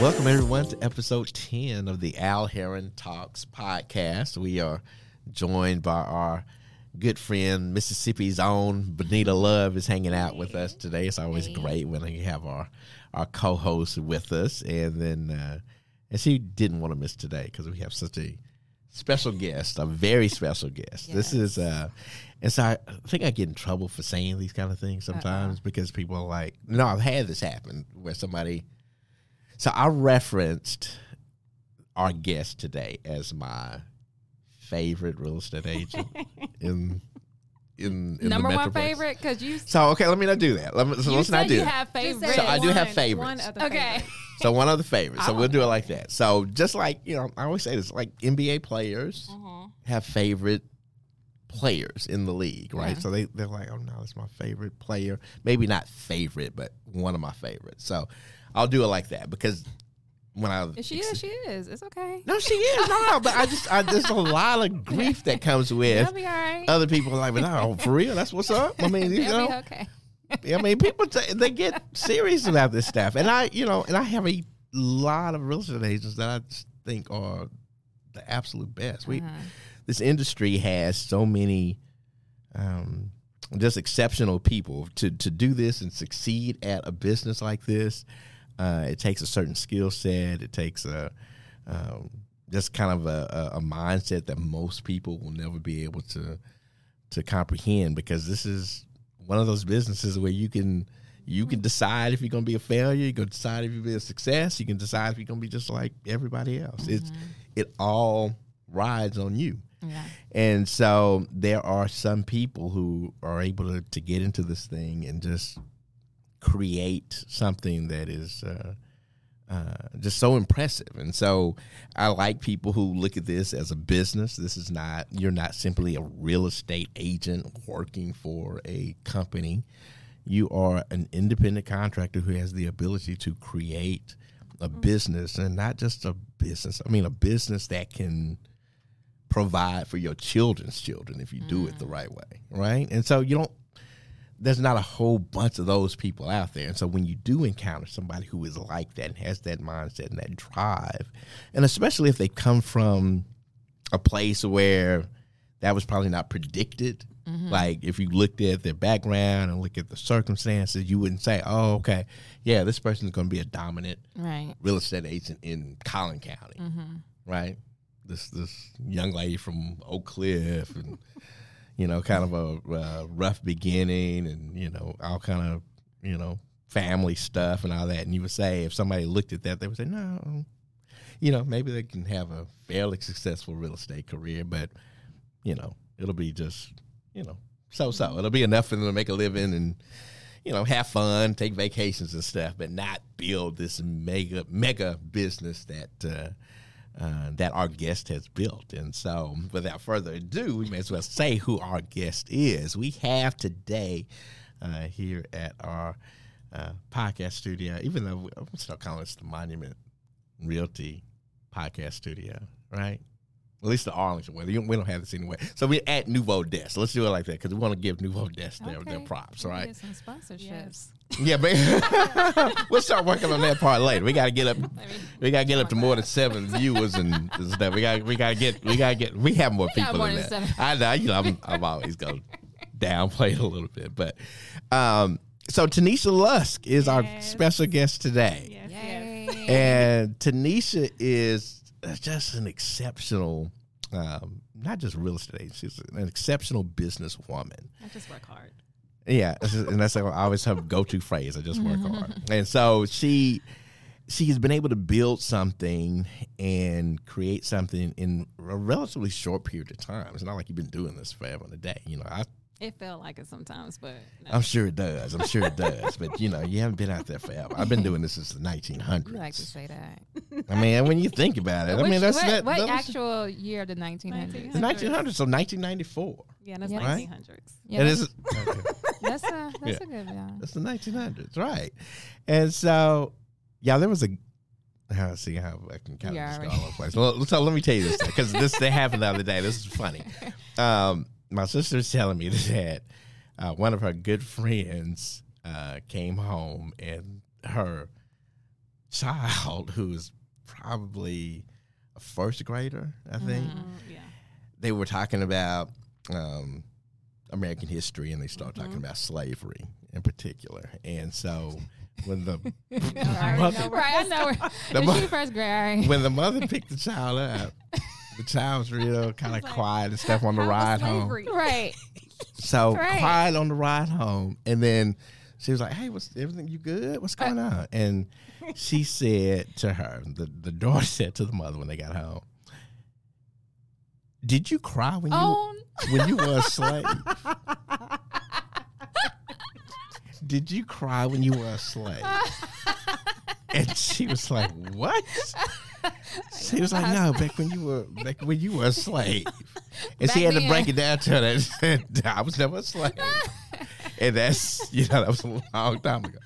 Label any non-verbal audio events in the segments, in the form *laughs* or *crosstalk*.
Welcome everyone to episode 10 of the Al Heron Talks podcast. We are joined by our good friend, Mississippi's own Benita Love is hanging out with us today. It's always great when we have our our co-host with us, and then uh, and she didn't want to miss today because we have such a special guest, a very special guest. This is uh, and so I think I get in trouble for saying these kind of things sometimes because people are like, no, I've had this happen where somebody. So I referenced our guest today as my favorite real estate agent *laughs* in in, in Number the one favorite because you So okay, let me not do that. Let me, so you let's said not do you that. have favorites. So I do have One- favorites. one other okay. favorite. So one of the favorites. So we'll do it like that. So just like you know, I always say this: like NBA players Mm-hmm. have favorite players in the league, right? Yeah. So they they're like, oh no, that's my favorite player. Maybe not favorite, but one of my favorites. So I'll do it like that because when I she is, she is. It's okay. no, she is no, but I just I, there's a lot of *laughs* grief that comes with be all right. other people. Like, but no, for real, that's what's up. I mean, you know, be okay. I mean, people t- they get serious about this stuff, and I, you know, and I have a lot of real estate agents that I just think are the absolute best. We, Uh-huh. this industry has so many, um, just exceptional people to to do this and succeed at a business like this. Uh, it takes a certain skill set. It takes a um, just kind of a, a, mindset that most people will never be able to to comprehend because this is one of those businesses where you can you can decide if you're going to be a failure. You can decide if you'll be a success. You can decide if you're going to be just like everybody else. It's it all rides on you. Yeah. And so there are some people who are able to, to get into this thing and just create something that is uh, uh, just so impressive. And so I like people who look at this as a business. This is not, you're not simply a real estate agent working for a company. You are an independent contractor who has the ability to create a business and not just a business. I mean, a business that can provide for your children's children if you do it the right way, right? And so you don't there's not a whole bunch of those people out there. And so when you do encounter somebody who is like that and has that mindset and that drive, and especially if they come from a place where that was probably not predicted. Mm-hmm. Like if you looked at their background and look at the circumstances, you wouldn't say, "Oh, okay, yeah, this person is going to be a dominant Right. real estate agent in Collin County, mm-hmm. right? This this young lady from Oak Cliff, and you know, kind of a uh, rough beginning, and you know, all kind of you know family stuff and all that. And you would say if somebody looked at that, they would say, no, you know, maybe they can have a fairly successful real estate career, but you know, it'll be just you know so so. It'll be enough for them to make a living and you know, have fun, take vacations and stuff, but not build this mega mega business that uh, uh, that our guest has built. And so, without further ado, we may as well say who our guest is. We have today uh, here at our uh, podcast studio, even though we, I'm still calling this the Monument Realty Podcast Studio, right? At least the Arlington one. We don't have this anyway. So we're at Nouveau Desk. Let's do it like that because we want to give Nouveau Desk their, their props, right? Get some sponsorships. Yeah, but *laughs* we'll start working on that part later. We got to get up. We got to get up to more than seven viewers and stuff. We got. We got to get. We got to get. We have more got people more than than that. I know. You know. I'm. I'm always going to downplay it a little bit, but um. So Tenesha Lusk is our special guest today, Yes, yes. and Tenesha is just an exceptional. Um, not just real estate she's an exceptional businesswoman. I just work hard. Yeah, and that's like I always have go to phrase. I just work mm-hmm. hard, and so she she has been able to build something and create something in a relatively short period of time. It's not like you've been doing this forever and a day. You know, I It felt like it sometimes, but no. I'm sure it does. I'm sure it does. But you know, you haven't been out there forever. I've been doing this since the 1900s. You like to say that. I mean, when you think about it, I mean that's what, that, what that was actual year of the 1900s? the 1900s, so 1994. yeah, that's Yeah. Right? 1900s. Yeah, It that's, okay. *laughs* that's a that's Yeah. a good one. That's the 1900s, right? And so, yeah, there was a. Let's see how I can kind Yeah, of just go right. all over the place. Well, so let me tell you this because this they happened the other day. This is funny. *laughs* Um, my sister's telling me *laughs* that uh, one of her good friends uh, came home and her child, *laughs* who's probably a first grader, I think, Mm, yeah. they were talking about um, American history and they started talking about slavery in particular. And so when the *laughs* mother, right, I know. The mo- first grade? when the mother picked the child up, the child was real *laughs* kind of like, quiet and stuff on the ride home. *laughs* Right. *laughs* So Right. quiet on the ride home, and then she was like, "Hey, what's everything? You good? What's uh, going on?" And she said to her, the the daughter said to the mother when they got home, "Did you cry when you Oh, when you were a slave? Did you cry when you were a slave?" And she was like, "What?" She was like, "No, back when you were back when you were a slave." And she Back had to break it down to her that *laughs* I was never a slave. *laughs* and that's you know that was a long time ago.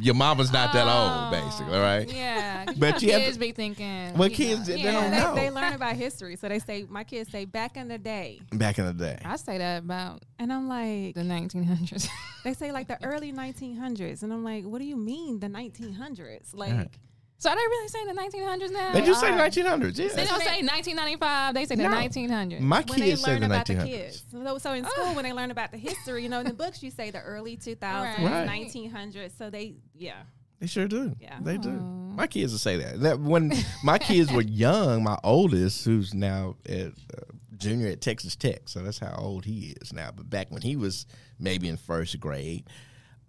Your mama's not that old, oh, basically, right? Oh, Yeah. But you have kids to- be thinking. Well, kids, know, they yeah. don't They, know. they learn about history, so they say my kids say back in the day, Back in the day, I say that about and I'm like, the 1900s. *laughs* they say like the early 1900s, and I'm like, what do you mean the 1900s? Like, Right. So are they really saying the 1900s now? they just say are. 1900s. They don't say 1995. They say the No. 1900s. my when they kids say learn the about 1900s. the kids. So, so in school, when they learn about the history, you know, in the books you say the early 2000s, Right. 1900s. So they, yeah, They sure do. Yeah. They do. Aw. My kids will say that. That when my kids were *laughs* young, my oldest, who's now at uh, junior at Texas Tech, so that's how old he is now. But back when he was maybe in first grade,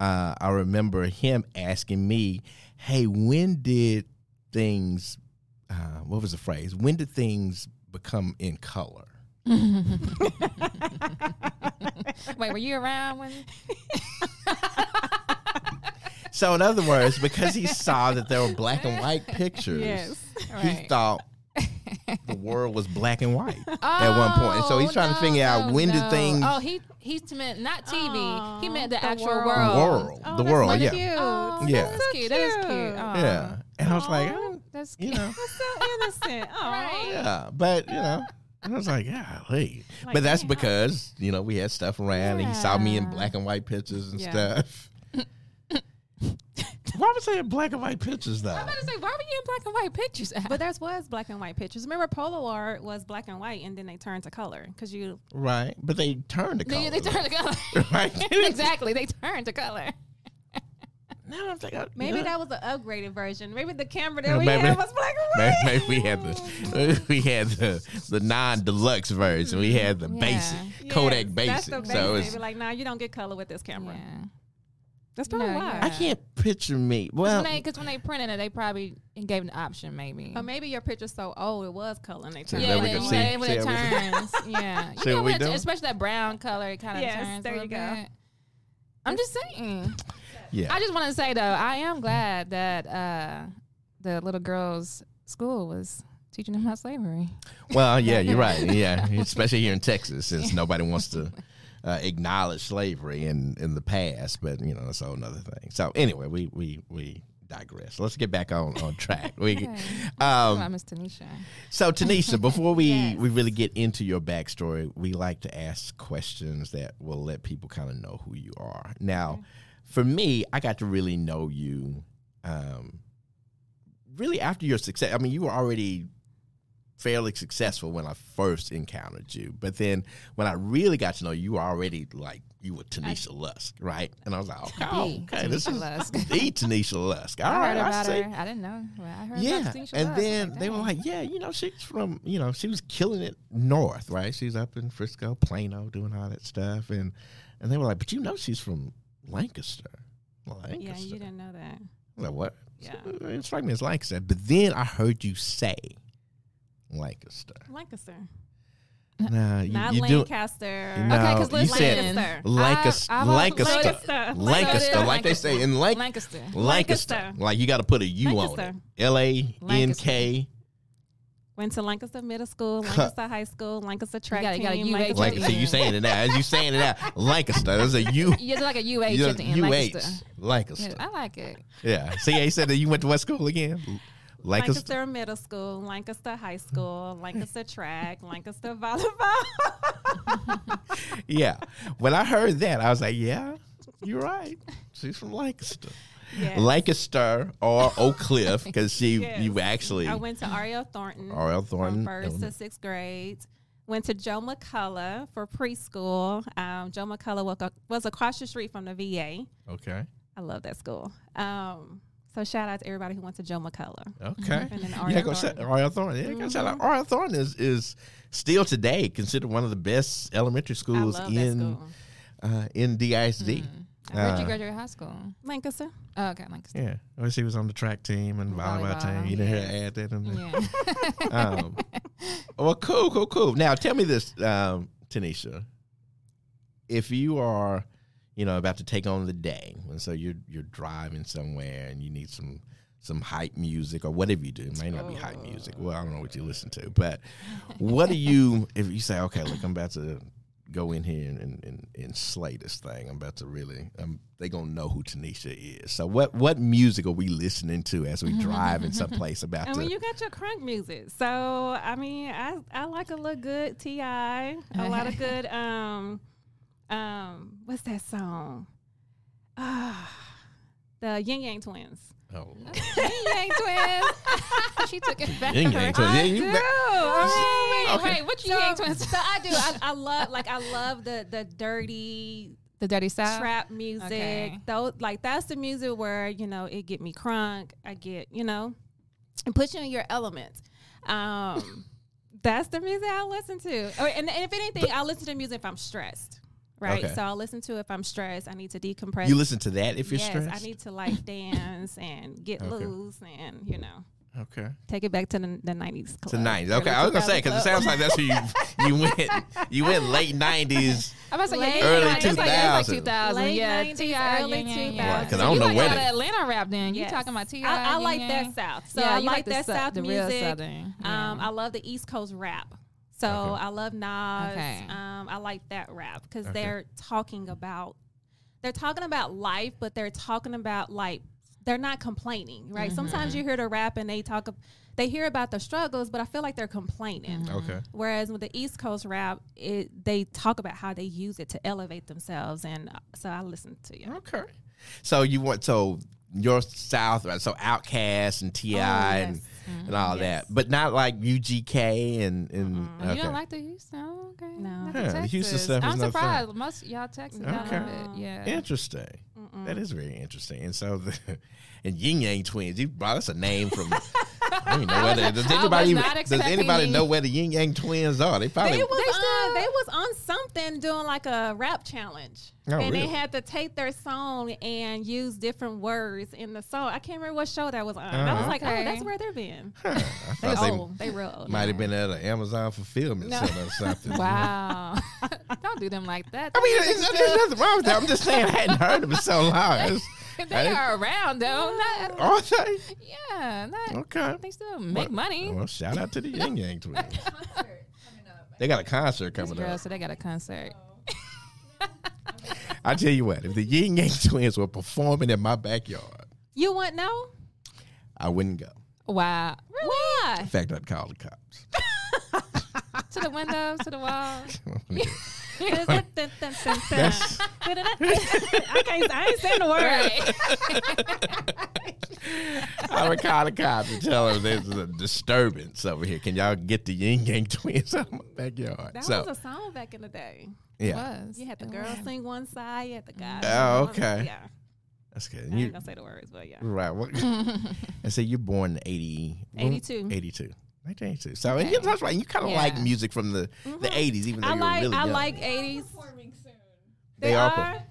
uh, I remember him asking me, "Hey, when did things? Uh, what was the phrase? When did things become in color?" *laughs* Wait, were you around when? So, in other words, because he saw that there were black and white pictures, yes. he thought the world was black and white at one point. And so he's Oh, trying to no, figure out no, when did things Oh, he he meant not TV. he meant the, the actual world. world. world, Oh, the world, so yeah, cute. Oh, Yeah. that's cute. That is cute. Aw. yeah. And I was like, oh, That's you cute. know, so innocent. *laughs* Aw. Right. yeah, but you know. I was like, yeah, hey. Like, but that's damn. because, you know, we had stuff around and he saw me in black and white pictures and Yeah. stuff. *laughs* Why was I in black and white pictures though? I'm about to say, why were you in black and white pictures? But there was black and white pictures. Remember, Polaroid was black and white, and then they turned to color because you. Right. But they turned the color. they, they turned to color. *laughs* *laughs* Right. *laughs* exactly, they turned to color. Now I'm thinking, uh, Maybe you know, that was an upgraded version. Maybe the camera that Yeah, we maybe- had was black and Maybe, white. maybe we had the we had the the non deluxe version. We had the Yeah. basic Yes, Kodak That's basic. the basic. So They it's were like, nah, you don't get color with this camera. Yeah. That's probably No, why. I can't picture me. Well, Because when, they printed it, they probably gave an option, maybe. Or maybe your picture's so old it was color and they turned there yeah, we they, go. it See- when, when it see how we- turns. yeah. *laughs* You See know what we when it- Especially that brown color, it kind of Yes, turns. there a you go. bit. I'm just saying. yeah. I just want to say though, I am glad that uh, the little girls' school was teaching them about slavery. Well, yeah, you're *laughs* right. Yeah, especially here in Texas, since nobody wants to uh, acknowledge slavery in in the past. But you know, that's a whole another thing. So anyway, we we we digress. Let's get back on on track. We, *laughs* um, Miss Tenesha. So, Tenesha, before we, *laughs* Yes. we really get into your backstory, we like to ask questions that will let people kind of know who you are. Now, for me, I got to really know you um, really after your success. I mean, you were already fairly successful when I first encountered you, but then when I really got to know you, you were already like you were Tenesha Lusk, right? And I was like, okay, oh, okay, this is Lusk. *laughs* the Tenesha Lusk. All I right, heard I about see her. I didn't know. Well, I heard yeah, and Lusk. then Like, they were like, "Yeah, you know, she's from, you know, she was killing it north, right? She's up in Frisco, Plano, doing all that stuff." And and they were like, "But you know, she's from Lancaster, Lancaster." Yeah, you didn't know that. I was like, "What?" Yeah. it struck me as Lancaster, but then I heard you say Lancaster. Lancaster. Nah, you, Not you do Lancaster. no, Okay, 'cause you listen, said Lancaster, I- Lancaster, Lancaster. Lancaster, like they say in Lanc- Lancaster. Lancaster. Lancaster. Like you got to put a U on it. Lancaster. L A N K. Went to Lancaster Middle School, Lancaster High School, Lancaster track got- you got a team. Lancaster- at the Lancaster, you saying it now. As you saying it now, Lancaster. There's a U. *laughs* Yeah, it's like a UH Yeah, at the end. UH. Lancaster. Lancaster. Yeah, I like it. Yeah. See, he said that you went to what school again? Lancaster. Lancaster Middle School, Lancaster High School, Lancaster Track, Lancaster Volleyball. *laughs* Yeah. When I heard that, I was like, yeah, you're right. She's from Lancaster. Yes. Lancaster or Oak Cliff because she *laughs* Yes. you actually I went to R.L. Thornton from Thornton. first to sixth grade. Went to Joe McCullough for preschool. Um, Joe McCullough was across the street from the VA. Okay. I love that school. Um, so shout out to everybody who went to Joe McCullough. Okay. And then Yeah, R.L. go shout Thornton. R.L. Thornton. Yeah, go shout out. R.L. Thornton is, is still today considered one of the best elementary schools in school. uh, in DISD. Where'd Uh, you graduate high school? Lancaster. Oh, okay, Lancaster. Yeah, well, she was on the track team and volleyball, Volleyball, team. You didn't hear yes. her add that in there. Yeah. *laughs* Um, well, cool, cool, cool. Now, tell me this, um, Tenesha. If you are, you know, about to take on the day, and so you're you're driving somewhere and you need some some hype music or whatever you do, it may not be hype music. Well, I don't know what you listen to, but what do you if you say, okay, look, I'm about to go in here and, and, and, and slay this thing. I'm about to really, um, they gonna know who Tenesha is. So what what music are we listening to as we drive in some place *laughs* about And to? when you got your crunk music, so I mean, I I like a little good T.I., a lot of *laughs* good um um what's that song? Ah, the Yin Yang Twins. oh, *laughs* Yin Yang twins. *laughs* she took it *laughs* back. Yin Yang Twins. Yeah, you do. bet- I mean, Okay. Wait, which so, Yin Yang twins? so I do. I, I love like I love the the dirty The Dirty South. trap music. Okay. Though like that's the music where, you know, it get me crunk. I get, you know, and put you in your element. Um that's the music I listen to. And, and if anything, I listen to music if I'm stressed. Right. Okay. So I'll listen to if I'm stressed. I need to decompress. You listen to that if you're yes, stressed. I need to like dance and get Okay. loose and, you know, okay. take it back to the, the 90s club. To nineties. Okay, early I was gonna say because it sounds like that's where you you *laughs* went. You went late nineties. I'm about to say Late yeah, Early yeah, it's like, it's 2000s. like 2000. Late yeah, 90s, T.I., early Yin Yang, 2000s. yeah. Right, 'cause I don't you know like when it- that Atlanta rap then. You talking about T.I., I, I like that South. So yeah, I you like that South music. real Southern. Yeah. Um, I love the East Coast rap. So Okay. I love Nas. Okay. Um, I like that rap because Okay. they're talking about they're talking about life, but they're talking about like they're not complaining, right? Sometimes Mm-hmm. you hear the rap and they talk, they hear about the struggles, but I feel like they're complaining. Mm-hmm. Okay. Whereas with the East Coast rap, it they talk about how they use it to elevate themselves, and uh, so I listen to you. Okay. So you want so your South right? So OutKast and T.I. and yes. and Mm-hmm. all Yes. that, but not like UGK and and mm-hmm. Oh, okay. You don't like the Houston? Oh, okay. No. Not Huh, the the Houston stuff I'm not surprised. Most y'all Texas Okay. okay. love it. Yeah. Interesting. That is very interesting. And so the *laughs* and Yin Yang Twins. You brought us a name from. *laughs* I don't even know whether does anybody even, does anybody know where the Yin Yang Twins are? They probably They was They on, still- they was on something doing like a rap challenge, Oh, and really? they had to take their song and use different words in the song. I can't remember what show that was on. I Uh-huh. was like, oh, that's where they've been. Huh, They thought they old. They real old. might have been at an Amazon fulfillment No. center or something. *laughs* Wow. *laughs* don't do them like that. I mean, there's, there's nothing wrong with that. I'm just saying I hadn't heard them so long. *laughs* It's- *laughs* they are around though. Not, *laughs* Are they? yeah. Not, Okay. They still make money. Well, shout out to the Yin Yang *laughs* Twins. They got a concert coming girl up. So they got a concert. I tell you what, if the Yin Yang Twins were performing in my backyard, You want no? I wouldn't go. Wow. Why? In fact, I'd call the cops. To the windows, to the wall. That's- *laughs* I can't I ain't saying the word. I would call the cops and tell them there's a disturbance over here. Can y'all get the Yin Yang Twins out of my backyard? That so, was a song back in the day. yeah, Was. You had the It girls was. sing one side, you had the guys. Oh, sing one- okay. Yeah, that's good. I You, ain't gonna say the words, but yeah. right. What, and so you're born in 80, 82. 82. 1982. So and you, that's right. You kind of Yeah. like music from the, the 80s, even though I you like were really I young. like eighties. They are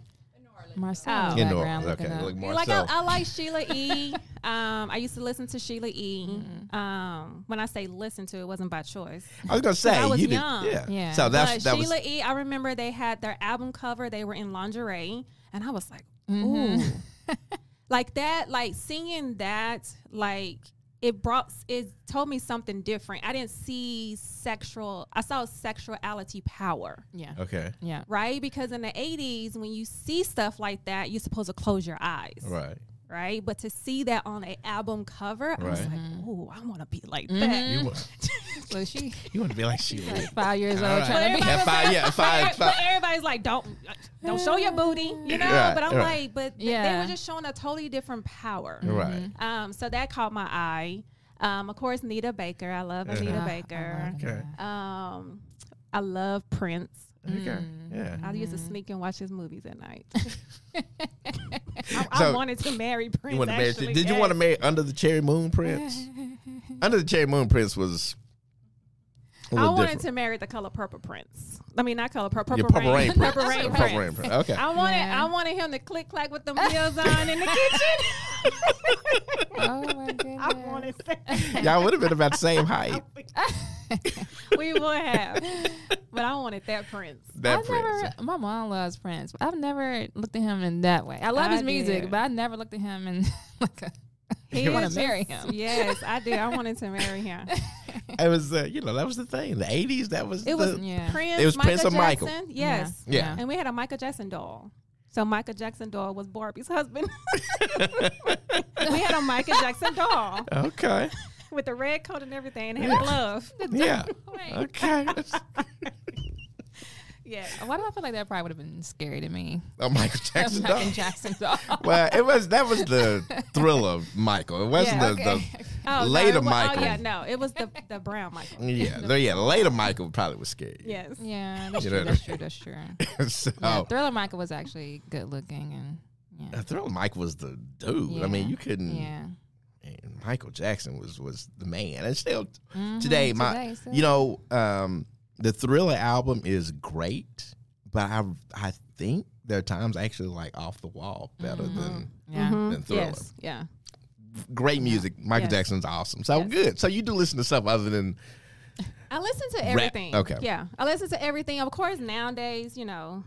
Marcel Oh. in New background Orleans. looking Okay, up. look Like. I, I like Sheila E. *laughs* Um, I used to listen to Sheila E. Um, when I say listen to, it wasn't by choice. I was gonna say I was you did, young. yeah. Yeah. So that's but that Sheila was E. I remember they had their album cover. They were in lingerie, and I was like, Mhm. ooh, *laughs* like that. Like singing that, like it brought it told me something different. I didn't see sexual. I saw sexuality power. Yeah. okay. Yeah. Right, because in the '80s, when you see stuff like that, you're supposed to close your eyes. Right. Right? But to see that on an album cover, I was Right. like, oh, I want to be like Mhm. that. You want, So *laughs* she you want to be like she like was. five years old right. trying to be. Yeah, five, yeah, five, But five. everybody's like, don't, don't show your booty, you know. Right, but I'm right. like, but th- they were just showing a totally different power. Right. Um, so that caught my eye. Um, of course, Nita Baker. I love Anita. Ah, I Baker. love Okay. Um, I love Prince. Okay. Mm. Yeah. I used to sneak and watch his movies at night. *laughs* I, I So, wanted to marry Prince. You to marry? Did you want to marry Under the Cherry Moon Prince? *laughs* Under the Cherry Moon Prince was. A I little wanted different. to marry the color purple prince. I mean, not color purple. Purple, Purple Rain rain. Prince. *laughs* Purple rain Purple prince. Rain Prince. Okay. I wanted, Yeah. I wanted him to click clack with the heels on in the kitchen. *laughs* *laughs* Oh my goodness. I wanted that. Y'all would have been about the same height. we would have, but I wanted that prince. That I've Prince. never. My mom loves Prince. I've never looked at him in that way. I love I his music, did. but I never looked at him in like a. He want to marry him. Yes, I did. I wanted to marry him. *laughs* It was, uh, you know, that was the thing. The '80s. That was. It was the, Yeah. Prince. It was Michael Prince or Michael. Jackson. Yes. Yeah. And we had a Michael Jackson doll. So Michael Jackson doll was Barbie's husband. *laughs* *laughs* we had a Michael Jackson doll Okay. with the red coat and everything and had Yeah. a glove. Yeah. Okay. Yeah. Why do I feel like that probably would have been scary to me? Oh, Michael *laughs* Jackson. Michael doll. Jackson doll. *laughs* Well, it was that was the thriller Michael. It wasn't Yeah, the, okay. *laughs* Oh, no, Later it wa- Michael. Oh yeah, no, it was the the brown Michael. yeah, the, yeah, later Michael probably was scary. Yes. Yeah, that's You true. That's true. That's true. so Yeah, Thriller Michael was actually good looking and yeah. Thriller Michael was the dude. I mean, Yeah. you couldn't. Yeah. and Michael Jackson was was the man, and still Mhm, today, my today, still. you know, um, the Thriller album is great, but I I think there are times actually like off the wall better Mhm. than Yeah. Mhm. than Thriller. Yes. Yeah. Great music. Michael Yes. Jackson's awesome. So Yes. good. So you do listen to stuff other than I listen to Rap- everything. okay. Yeah, I listen to everything. Of course, nowadays, you know,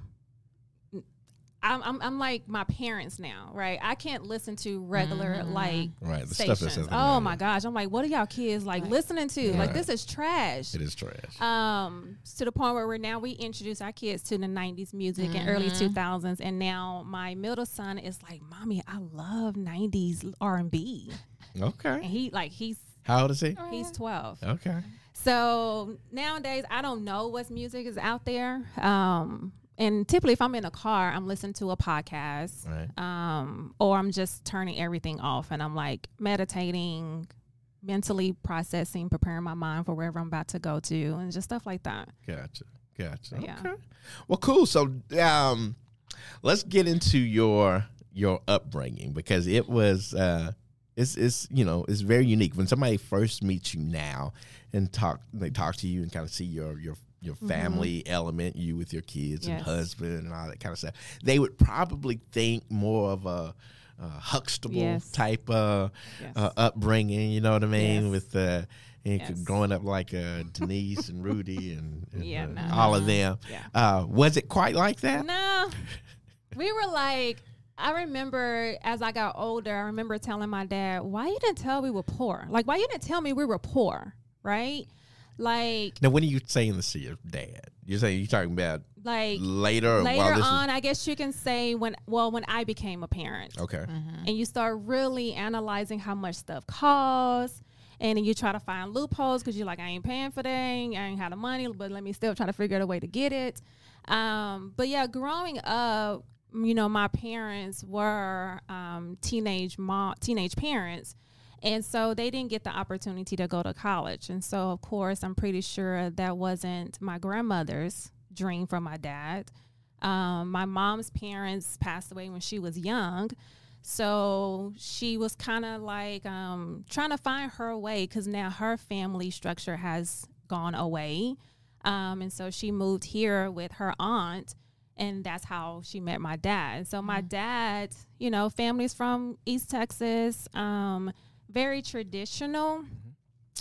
I'm I'm, I'm like my parents now, right? I can't listen to regular Mhm. like right the stuff stations. that's Oh my gosh, I'm like, what are y'all kids like Right. listening to? Right. Like this is trash. It is trash. Um, to the point where we're now we introduce our kids to the '90s music and early Mhm. 2000s, and now my middle son is like, "Mommy, I love '90s R&B," and okay. he like he's How old is he? he's 12. Okay. So nowadays, I don't know what music is out there. Um, and typically, if I'm in a car, I'm listening to a podcast, Right. um, or I'm just turning everything off and I'm like meditating, mentally processing, preparing my mind for wherever I'm about to go to, and just stuff like that. Gotcha. Gotcha. Yeah. Okay. Well, cool. So, um, let's get into your your upbringing because it was uh, it's it's you know it's very unique when somebody first meets you now and talk they talk to you and kind of see your your your family element you with your kids and husband and all that kind of stuff they would probably think more of a, a Huxtable Yes. type of Yes. uh, upbringing you know what I mean Yes. with uh, and Yes. growing up like uh, Denise and Rudy and, and, Yeah, uh, no. all of them. Yeah. Uh, was it quite like that? No, we were like. I remember as I got older, I remember telling my dad, "Why you didn't tell we were poor? Like, why you didn't tell me we were poor? Right? Like, Now, when are you saying this to your dad? You're saying you're talking about like later, or while later this on, I guess you can say when well when I became a parent, is okay. and you start really analyzing how much stuff costs. And then you try to find loopholes because you're like, I ain't paying for that, I ain't had the money, but let me still try to figure out a way to get it. Um, but yeah, growing up, you know, my parents were um, teenage mom, teenage parents, and so they didn't get the opportunity to go to college. And so, of course, I'm pretty sure that wasn't my grandmother's dream for my dad. Um, my mom's parents passed away when she was young. So she was kind of like um, trying to find her way because now her family structure has gone away. Um, and so she moved here with her aunt, and that's how she met my dad. And so my dad, you know, family's from East Texas, um, very traditional,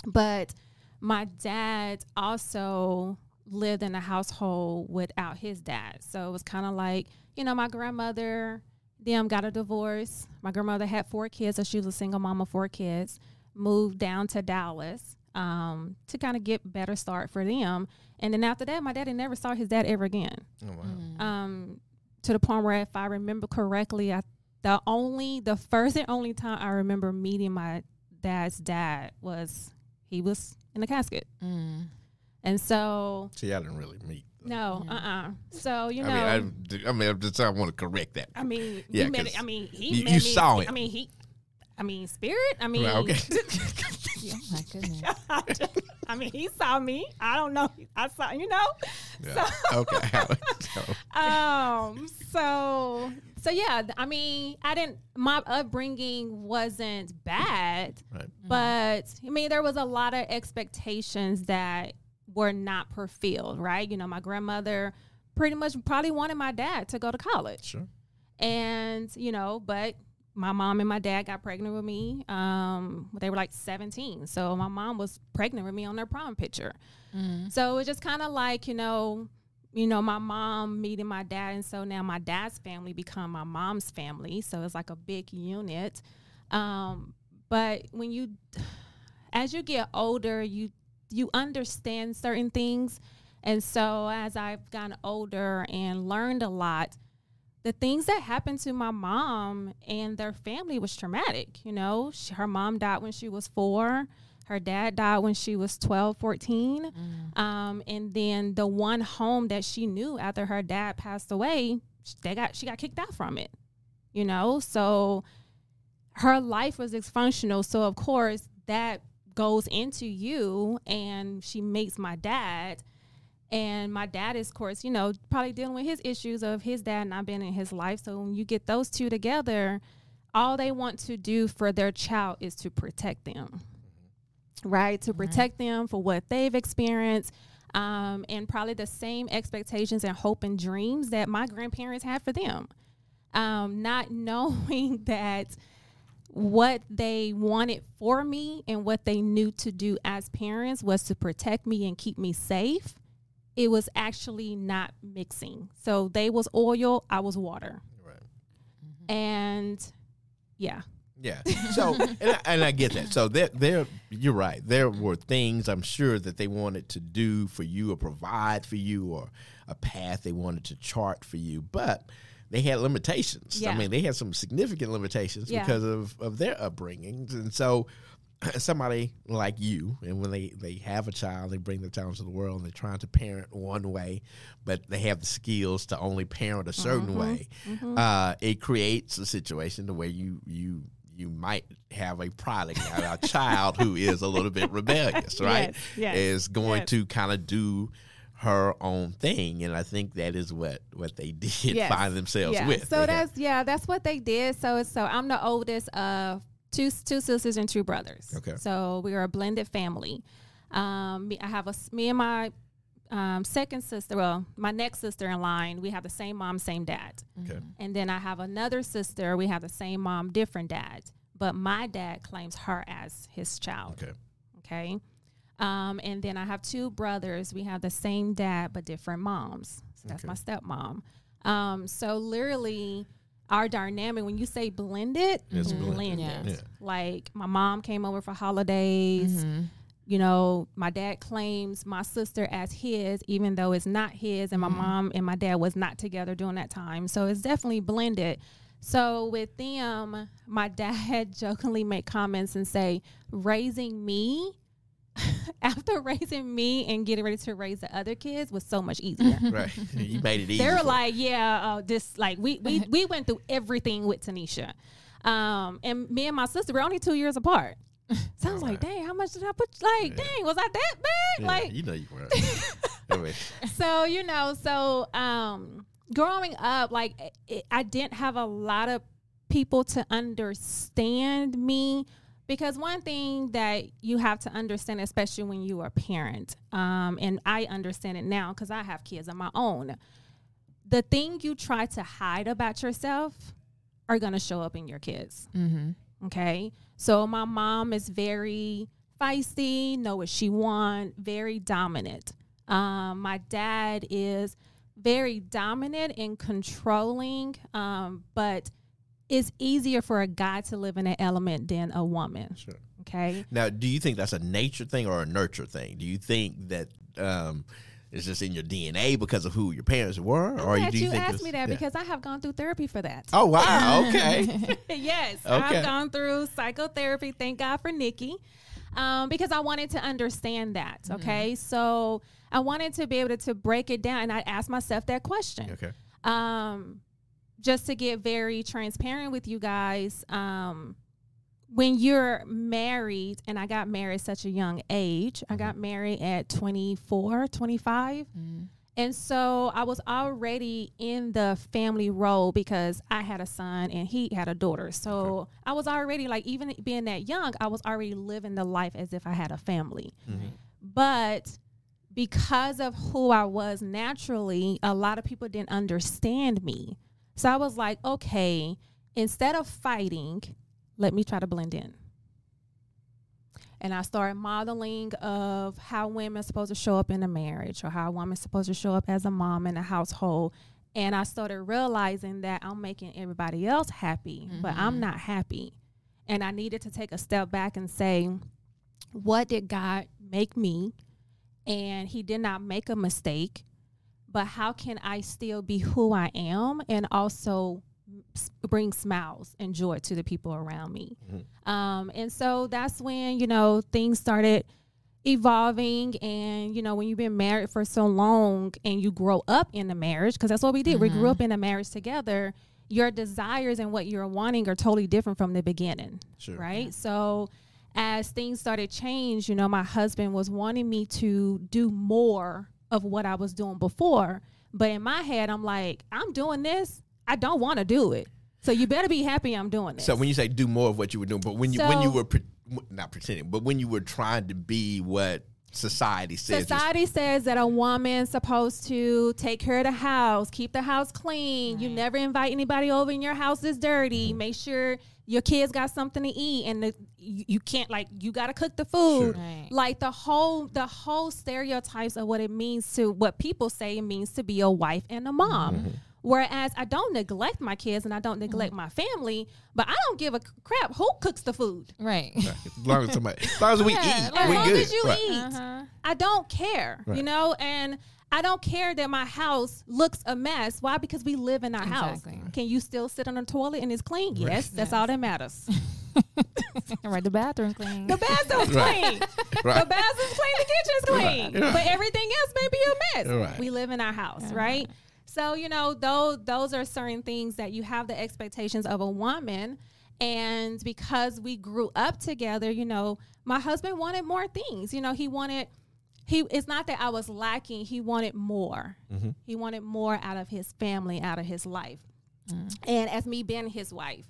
but my dad also lived in a household without his dad. So it was kind of like, you know, my grandmother, them got a divorce. My grandmother had four kids, so she was a single mom of four kids, moved down to Dallas um, to kind of get better start for them. And then after that, my daddy never saw his dad ever again. Oh, wow. Mm. Um, to the point where, if I remember correctly, I the only, the first and only time I remember meeting my dad's dad was he was in the casket, Mm. and so See, I didn't really meet. no, uh, uh So you know, I mean, I, I mean, I'm just I want to correct that. I mean, Yeah, he met 'cause it. I mean, he you- met you me- saw I mean, he. I mean, spirit. I mean, Right, okay. *laughs* Oh my goodness. I mean, he saw me. I don't know. I saw, you know. Yeah. okay. *laughs* *laughs* Um. So. So yeah. I mean, I didn't. My upbringing wasn't bad, right. but I mean, there was a lot of expectations that were not fulfilled. Right. You know, my grandmother pretty much probably wanted my dad to go to college. Sure. and you know but my mom and my dad got pregnant with me um they were like 17 so my mom was pregnant with me on their prom picture Mm. so it was just kind of like you know you know my mom meeting my dad and so now my dad's family become my mom's family so it's like a big unit. Um but when you as you get older you you understand certain things. And so as i've gotten older and learned a lot the things that happened to my mom and their family was traumatic you know? She, her mom died when she was four her dad died when she was 12 14 um, and then the one home that she knew after her dad passed away they got she got kicked out from it you know? So her life was dysfunctional. So of course that goes into you and she meets my dad. And my dad is of course you know probably dealing with his issues of his dad not being in his life. So when you get those two together all they want to do for their child is to protect them right to protect them for what they've experienced um, and probably the same expectations and hope and dreams that my grandparents had for them. Um, not *laughs* knowing that what they wanted for me and what they knew to do as parents was to protect me and keep me safe it was actually not mixing. So they was oil i was water. Right. and yeah Yeah. So, and I, and I get that. So there, there, you're right. There were things I'm sure that they wanted to do for you or provide for you or a path they wanted to chart for you, but they had limitations. Yeah. I mean, they had some significant limitations Yeah. because of, of their upbringings. And so *clears throat* somebody like you, and when they, they have a child, they bring their child into the world and they're trying to parent one way, but they have the skills to only parent a certain Mm-hmm. way. Uh, it creates a situation to where you, you, you might have a product, a child who is a little bit rebellious, *laughs* right? Yes, yes, is going yes. to kind of do her own thing, and I think that is what what they *laughs* did Yes. find themselves yeah. with. So They that's yeah, that's what they did. So it's so I'm the oldest of two two sisters and two brothers. Okay. So we are a blended family. Um, me, I have a me and my um, second sister. Well, my next sister in line. We have the same mom, same dad. okay. And then I have another sister. We have the same mom, different dad. But my dad claims her as his child. Okay. Okay. Um, and then I have two brothers. We have the same dad but different moms. So that's Okay. my stepmom. Um, so literally our dynamic when you say blended, It's blended. blended. Yeah. Yeah. Like my mom came over for holidays. Mhm. You know, my dad claims my sister as his, even though it's not his, and my mom and my dad was not together during that time. So it's definitely blended. So with them, my *laughs* dad jokingly make comments and say, raising me *laughs* after raising me and getting ready to raise the other kids was so much easier. *laughs* Right. you made it easy. they were like, yeah, uh, this like we we we went through everything with Tenesha, um, and me and my sister were only two years apart. So I was like, dang, how much did I put? Like, dang, was I that bad? Yeah, Like, you know you were. *laughs* So you know, so um, growing up, like it, I didn't have a lot of people to understand me because one thing that you have to understand, especially when you are a parent, um, and I understand it now because I have kids of my own. The thing you try to hide about yourself are going to show up in your kids. Mhm. Okay. So my mom is very feisty, know what she want, very dominant. Um, my dad is very dominant and controlling, um, but it's easier for a guy to live in an element than a woman. sure. Okay. Now, do you think that's a nature thing or a nurture thing? Do you think that um, it's just in your DNA because of who your parents were, I'm or glad do you, you think asked me that yeah. because I have gone through therapy for that. oh wow, okay, *laughs* yes, Okay. I've gone through psychotherapy. Thank God for Nikki, um, because I wanted to understand that. Okay, so I wanted to be able to, to break it down, and I asked myself that question. okay, Um, just to get very transparent with you guys, um, when you're married, and I got married at such a young age, I got mm-hmm. married at 24, 25. Mm-hmm. And so I was already in the family role because I had a son and he had a daughter. So I was already like, even being that young, I was already living the life as if I had a family. Mm-hmm. But because of who I was naturally, a lot of people didn't understand me. So I was like, okay, instead of fighting, let me try to blend in. And I started modeling of how women are supposed to show up in a marriage or how a woman's supposed to show up as a mom in a household. And I started realizing that I'm making everybody else happy, but I'm mm-hmm. not happy. And I needed to take a step back and say, what did God make me? And He did not make a mistake, but how can I still be who I am and also bring smiles and joy to the people around me? Um, and so that's when, you know, things started evolving. And, you know, when you've been married for so long and you grow up in the marriage, because that's what we did, we grew up in a marriage together, your desires and what you're wanting are totally different from the beginning. Sure. Right. So, as things started change, you know, my husband was wanting me to do more of what I was doing before. But in my head, I'm like, I'm doing this. I don't want to do it. So you better be happy I'm doing this. So when you say do more of what you were doing, but when you when you were pre- not pretending, but when you were trying to be what society says, you're- Society says that a woman's supposed to take care of the house, keep the house clean. You never invite anybody over and your house is dirty. Mm-hmm. Make sure your kids got something to eat and the, you, you can't like you got to cook the food. Sure. Right. Like the whole the whole stereotypes of what it means to what people say it means to be a wife and a mom. Mm-hmm. Whereas I don't neglect my kids and I don't neglect my family, but I don't give a crap who cooks the food. Right. as long as somebody, as long as we *laughs* Yeah, eat, like, we as long good. as you Right. eat, Uh-huh. I don't care, you know, and I don't care that my house looks a mess. Why? Because we live in our Exactly. house. Can you still sit on the toilet and it's clean? Yes, that's all that matters. *laughs* right. The bathroom clean. The bathroom's clean. *laughs* Right. The bathroom's clean. The kitchen's clean. Right. But everything else may be a mess. Right. We live in our house, right? So you know, those those are certain things that you have the expectations of a woman. And because we grew up together, you know, my husband wanted more things. You know, he wanted he it's not that I was lacking, he wanted more. He wanted more out of his family, out of his life. And as me being his wife.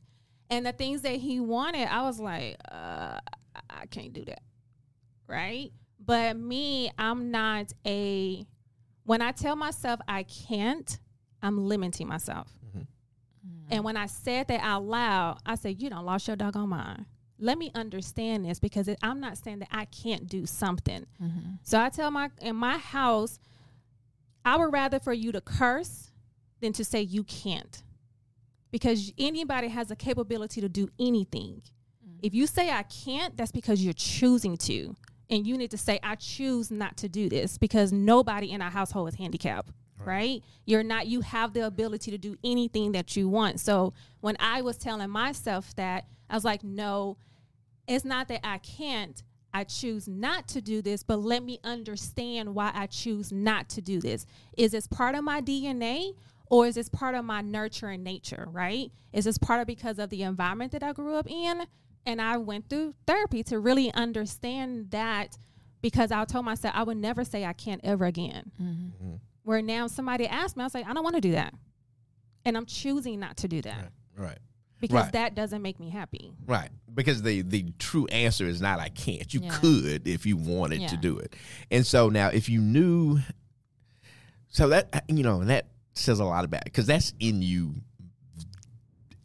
And the things that he wanted, I was like, uh, I- I can't do that. Right? But me, I'm not a when I tell myself I can't, I'm limiting myself. Mm-hmm. Mm. And when I said that out loud, I said, You don't lost your doggone mind. Let me understand this because it, I'm not saying that I can't do something. Mm-hmm. So I tell my in my house, I would rather for you to curse than to say you can't. Because anybody has a capability to do anything. Mm. If you say I can't, that's because you're choosing to. And you need to say, I choose not to do this because nobody in our household is handicapped. Right. You're not, you have the ability to do anything that you want. So when I was telling myself that, I was like, no, it's not that I can't. I choose not to do this, but let me understand why I choose not to do this. Is this part of my DNA or is this part of my nurture and nature, right? Is this part of because of the environment that I grew up in? And I went through therapy to really understand that because I told myself I would never say I can't ever again. Mm-hmm. Where now somebody asked me, I was like, I don't want to do that. And I'm choosing not to do that Right. because Right. that doesn't make me happy. Right. Because the the true answer is not I can't. You Yeah. could if you wanted to do it. And so now if you knew so that you know, that says a lot about because that's in you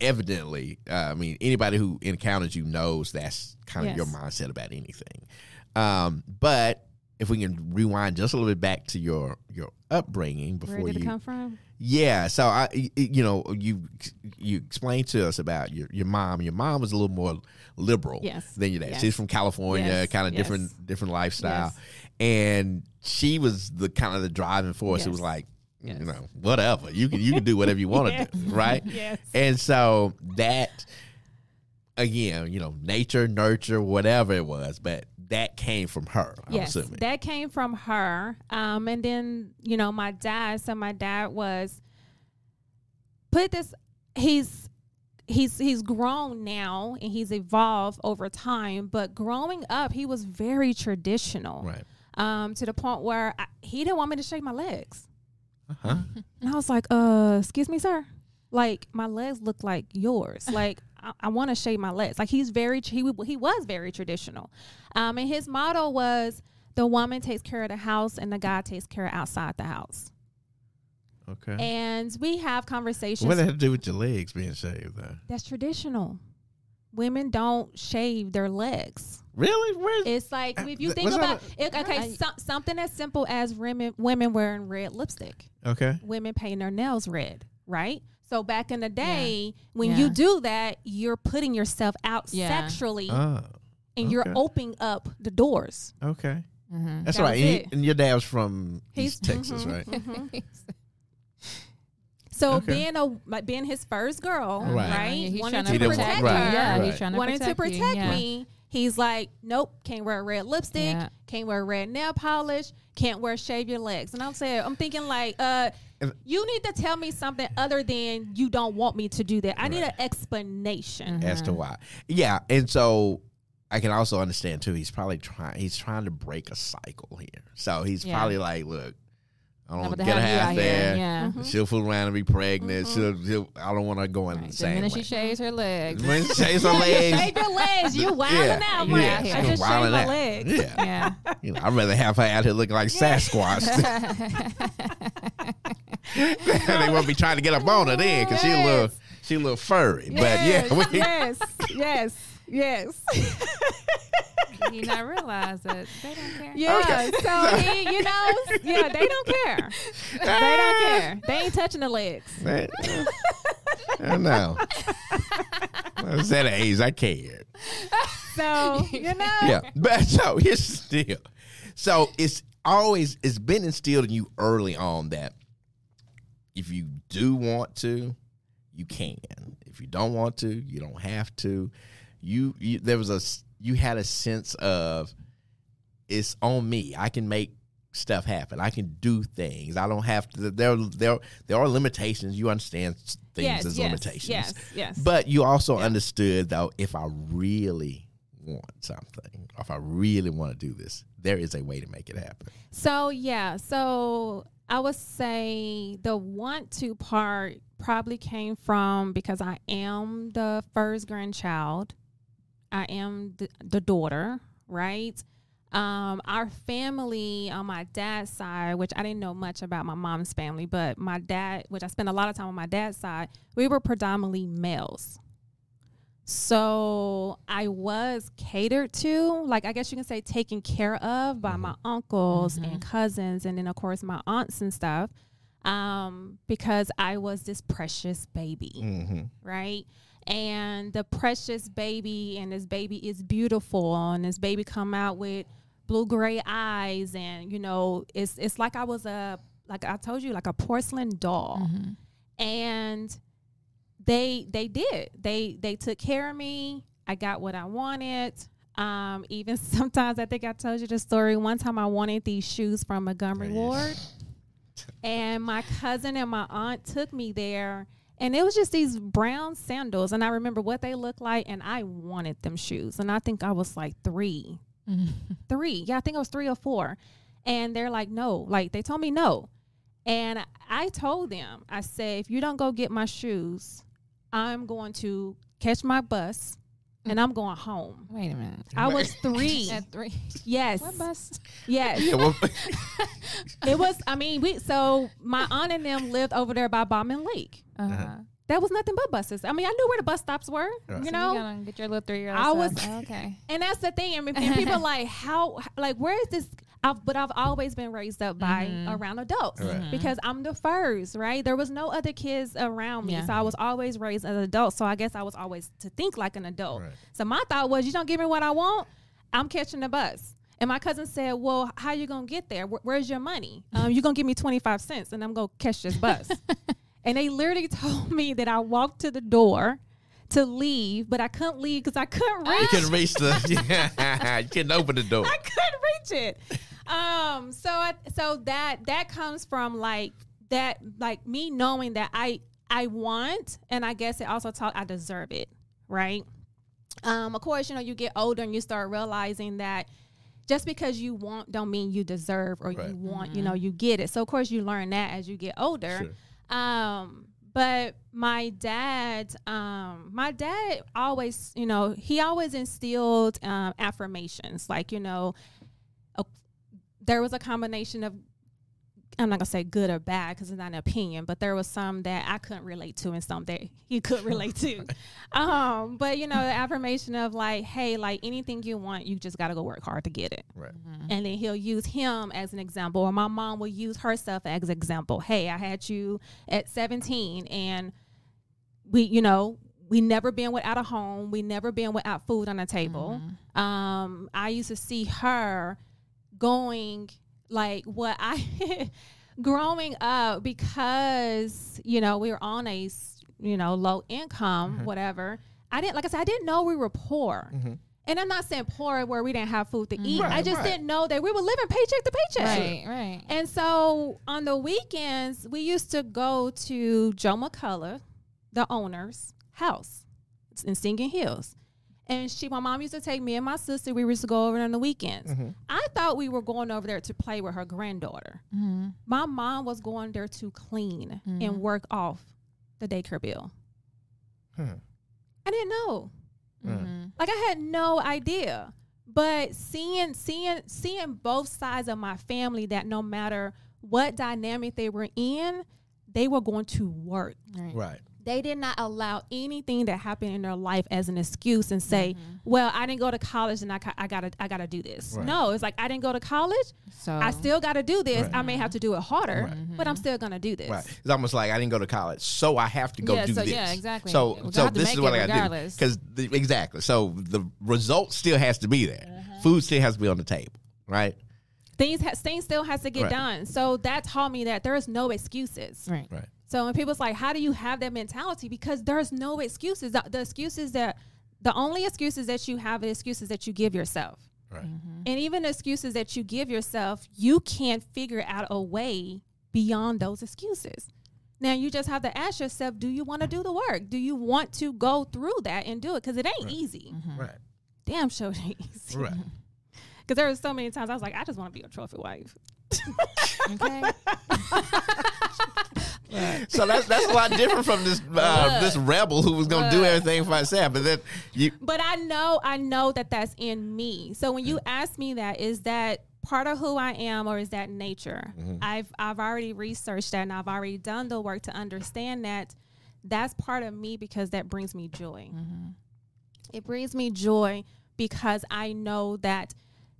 evidently. Uh, I mean, anybody who encounters you knows that's kind of your mindset about anything. Um, but if we can rewind just a little bit back to your your upbringing before Where did you it come from? yeah, so I, you know, you you explained to us about your your mom. Your mom was a little more liberal Yes. than your dad. Yes. She's from California, Yes. kind of Yes. different different lifestyle. Yes. and she was the kind of the driving force. It was like, Yes. you know, whatever you can you can do whatever you want to *laughs* Yes. do, right? Yes. And so that again, you know, nature, nurture, whatever it was, but that came from her. I'm yes, assuming. that came from her. Um, and then you know my dad. So my dad was put this. He's he's he's grown now and he's evolved over time. But growing up, he was very traditional. right. Um, to the point where I, he didn't want me to shake my legs. Huh? And I was like, uh, excuse me, sir. Like my legs look like yours. *laughs* Like I, I want to shave my legs. Like he's very he he was very traditional, um, and his motto was the woman takes care of the house and the guy takes care of outside the house. Okay. And we have conversations. what did that have to do with your legs being shaved though? That's traditional. Women don't shave their legs. Really? Where's It's like if you think about it, okay, Right. so, something as simple as women women wearing red lipstick. Okay. women painting their nails red, right? So back in the day, when Yeah. you do that, you're putting yourself out Yeah. sexually Oh. and you're opening up the doors. Okay. Mhm. That's That right. And, you- it. and your dad was from He's- East Texas, mhm, right? mhm. *laughs* So Okay. being a like being his first girl, Right. right? Yeah, he's wanted trying to He protect her, right, Yeah, right. he's trying to wanted protect to you, protect yeah. me. He's like, nope, can't wear red lipstick, Yeah. can't wear red nail polish, can't wear shave your legs. And I'm saying, I'm thinking like, uh, you need to tell me something other than you don't want me to do that. I need an explanation. Mhm. as to why. Yeah, and so I can also understand too. He's probably trying. He's trying to break a cycle here. So he's Yeah. probably like, look, I don't about to get a half there. here? Yeah. Mhm. She'll fool around and be pregnant. She'll, she'll. I don't want to go in Right. the The same minute way. she shaves her legs. when she shaves her legs. shave your legs. You wilding yeah, out, yeah, man. yeah. I just wilding shaved my out. legs. Yeah, Yeah. you know, I'd rather have her out here looking like Sasquatch. *laughs* *laughs* they won't be trying to get up on her then because she a little, she a little furry. But yeah, we, yes, yes, yes. Did *laughs* he not realize that they don't care? Yeah, so *laughs* he, you know, yeah, they don't care. They don't care. They ain't touching the legs. I don't know. I was at an age I cared. So you know, Yeah, but *laughs* so here's the deal. So it's always it's been instilled in you early on that if you do want to, you can. If you don't want to, you don't have to. You, you there was a you had a sense of it's on me. I can make stuff happen. I can do things. I don't have to. There there there are limitations. You understand things yes, as yes, limitations. Yes, yes. But you also understood though, if I really want something, or if I really want to do this, there is a way to make it happen. So yeah, so I would say the want to part probably came from because I am the first grandchild. I am the, the daughter, right? Um, our family on my dad's side, which I didn't know much about my mom's family, but my dad, which I spent a lot of time on my dad's side, we were predominantly males. So I was catered to, like I guess you can say taken care of by my uncles and cousins and then of course my aunts and stuff. Um, because I was this precious baby Mm-hmm. right? And the precious baby, and this baby is beautiful, and this baby come out with blue gray eyes, and you know, it's it's like I was a like I told you, like a porcelain doll, and they they did they they took care of me. I got what I wanted. Um, even *laughs* sometimes I think I told you the story. One time I wanted these shoes from Montgomery Ward and my cousin and my aunt took me there and it was just these brown sandals and i remember what they looked like and i wanted them shoes and i think i was like 3 *laughs* three. Yeah i think i was three or four. And they're like no. Like they told me no. And i told them i said if you don't go get my shoes i'm going to catch my bus and i'm going home Wait a minute. i was *laughs* three At three. yes What bus? yes Yeah, well, *laughs* it was i mean we so my aunt and them lived over there by Bachman Lake Uh-huh. that was nothing but buses. I mean, I knew where the bus stops were, Right. you So know. you get your little three year old. I was- okay. and that's the thing. I mean, and people are *laughs* like, how, like, where is this? I've, but I've always been raised up by Mhm. around adults Right. because I'm the first, right? There was no other kids around me, Yeah. so I was always raised as an adult. So I guess I was always to think like an adult. Right. So my thought was, you don't give me what I want, I'm catching the bus. And my cousin said, "Well, how you gonna get there? Wh- where's your money? *laughs* Um, you gonna give me twenty five cents, and I'm gonna catch this bus." *laughs* and they literally told me that I walked to the door to leave, but I couldn't leave because I couldn't reach. You reach. couldn't reach the. *laughs* you couldn't open the door. I couldn't reach it. Um, so I, so that that comes from like that, like me knowing that I I want, and I guess it also taught I deserve it, right? Um, of course, you know, you get older and you start realizing that just because you want don't mean you deserve or Right. you want, you know, you get it. So of course you learn that as you get older. Sure. Um, but my dad, um, my dad always, you know, he always instilled um, affirmations. Like, you know, a, there was a combination of, I'm not gonna say good or bad because it's not an opinion, but there was some that I couldn't relate to and some that he could relate to. *laughs* um, but you know, the affirmation of like, hey, like anything you want, you just gotta go work hard to get it. Right. and then he'll use him as an example or my mom will use herself as example. Hey i had you at 17 and we you know we never been without a home we never been without food on the table. Um i used to see her going like what i *laughs* growing up because you know we were on a you know low income mm-hmm. whatever. I didn't like i said i didn't know we were poor. Mm-hmm. And i'm not saying poor where we didn't have food to eat. Mm-hmm. I just right. didn't know that we were living paycheck to paycheck. Right, right. and so on the weekends, we used to go to Joe McCullough, the owner's house. In Singing Hills. And she, my mom used to take me and my sister. We used to go over there on the weekends. I thought we were going over there to play with her granddaughter. Mm-hmm. My mom was going there to clean and work off the daycare bill. Huh. I didn't know. Mm-hmm. Like I had no idea. But seeing seeing seeing both sides of my family that no matter what dynamic they were in, they were going to work. Right. Right. They did not allow anything that happened in their life as an excuse and say, Mm-hmm. "Well, I didn't go to college and I, ca- I gotta I gotta do this." Right. No, it's like I didn't go to college. So I still got to do this. Right. I may have to do it harder, Right. but I'm still gonna do this. Right. It's almost like I didn't go to college, so I have to go Yeah, do so- this. yeah, exactly. So, We're so this is what I got to do because exactly. So the result still has to be there. Uh-huh. Food still has to be on the table, right? Things ha- things still has to get Right. done. So that taught me that there is no excuses. right. Right. So when people's like, "How do you have that mentality?" Because there's no excuses. The, the excuses that the only excuses that you have are excuses that you give yourself. Right. Mm-hmm. And even the excuses that you give yourself, you can't figure out a way beyond those excuses. Now you just have to ask yourself, do you want to do the work? Do you want to go through that and do it? Because it ain't easy. Right. Damn sure it ain't easy. Right. *laughs* Because there were so many times I was like, I just want to be a trophy wife. Okay. So that's that's a lot different from this uh, this rebel who was going to do everything for herself. But then you But I know, I know that that's in me. So when you mm-hmm. ask me that, is that part of who I am, or is that nature? Mm-hmm. I've I've already researched that, and I've already done the work to understand that that's part of me because that brings me joy. Mm-hmm. It brings me joy because I know that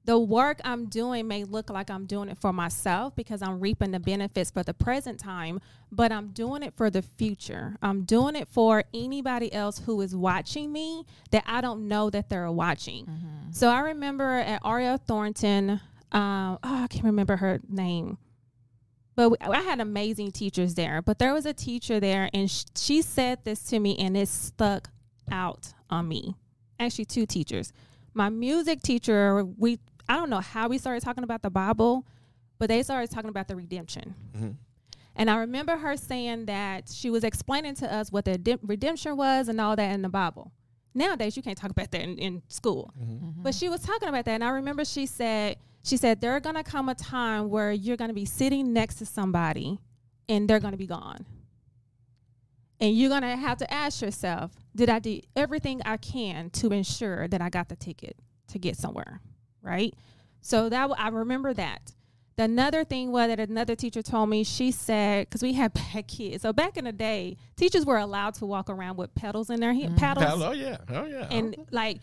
the work I'm doing may look like I'm doing it for myself because I'm reaping the benefits for the present time, but I'm doing it for the future. I'm doing it for anybody else who is watching me that I don't know that they're watching. So I remember at R.L. Thornton, um, oh, I can't remember her name but we- I had amazing teachers there. But there was a teacher there, and sh- she said this to me, and it stuck out on me. Actually, two teachers. My music teacher, we I don't know how we started talking about the Bible, but they started talking about the redemption. Mm-hmm. And I remember her saying that she was explaining to us what the de- redemption was and all that in the Bible. Nowadays, you can't talk about that in, in school. Mm-hmm. Mm-hmm. But she was talking about that. And I remember she said, she said, there are going to come a time where you're going to be sitting next to somebody and they're going to be gone. And you're going to have to ask yourself, did I do everything I can to ensure that I got the ticket to get somewhere? Right? So that I remember that. The another thing was that another teacher told me, she said, because we had *laughs* bad kids. So back in the day, teachers were allowed to walk around with pedals in their hand, mm-hmm. paddles. oh yeah, oh yeah, And like,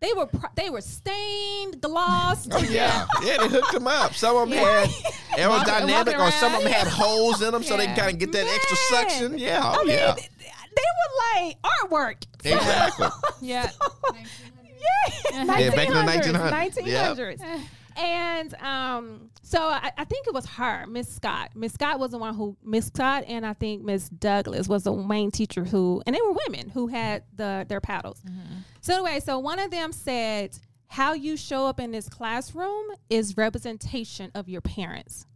they were pro- they were stained, glossed. Oh yeah, *laughs* yeah. They hooked them up. Some of them had *laughs* aerodynamic, or some of them had holes in them, so they Yeah. kind of get that extra suction. Yeah, oh I mean, yeah, they, they were like artwork. exactly. Yeah. Yeah, Yeah, back in the 1900s, 1900s. 1900s. and um, so I, I think it was her, Miss Scott. Miss Scott was the one who Miss Scott and I think Miss Douglas was the main teacher who, and they were women who had the their paddles. So anyway, so one of them said, "How you show up in this classroom is representation of your parents."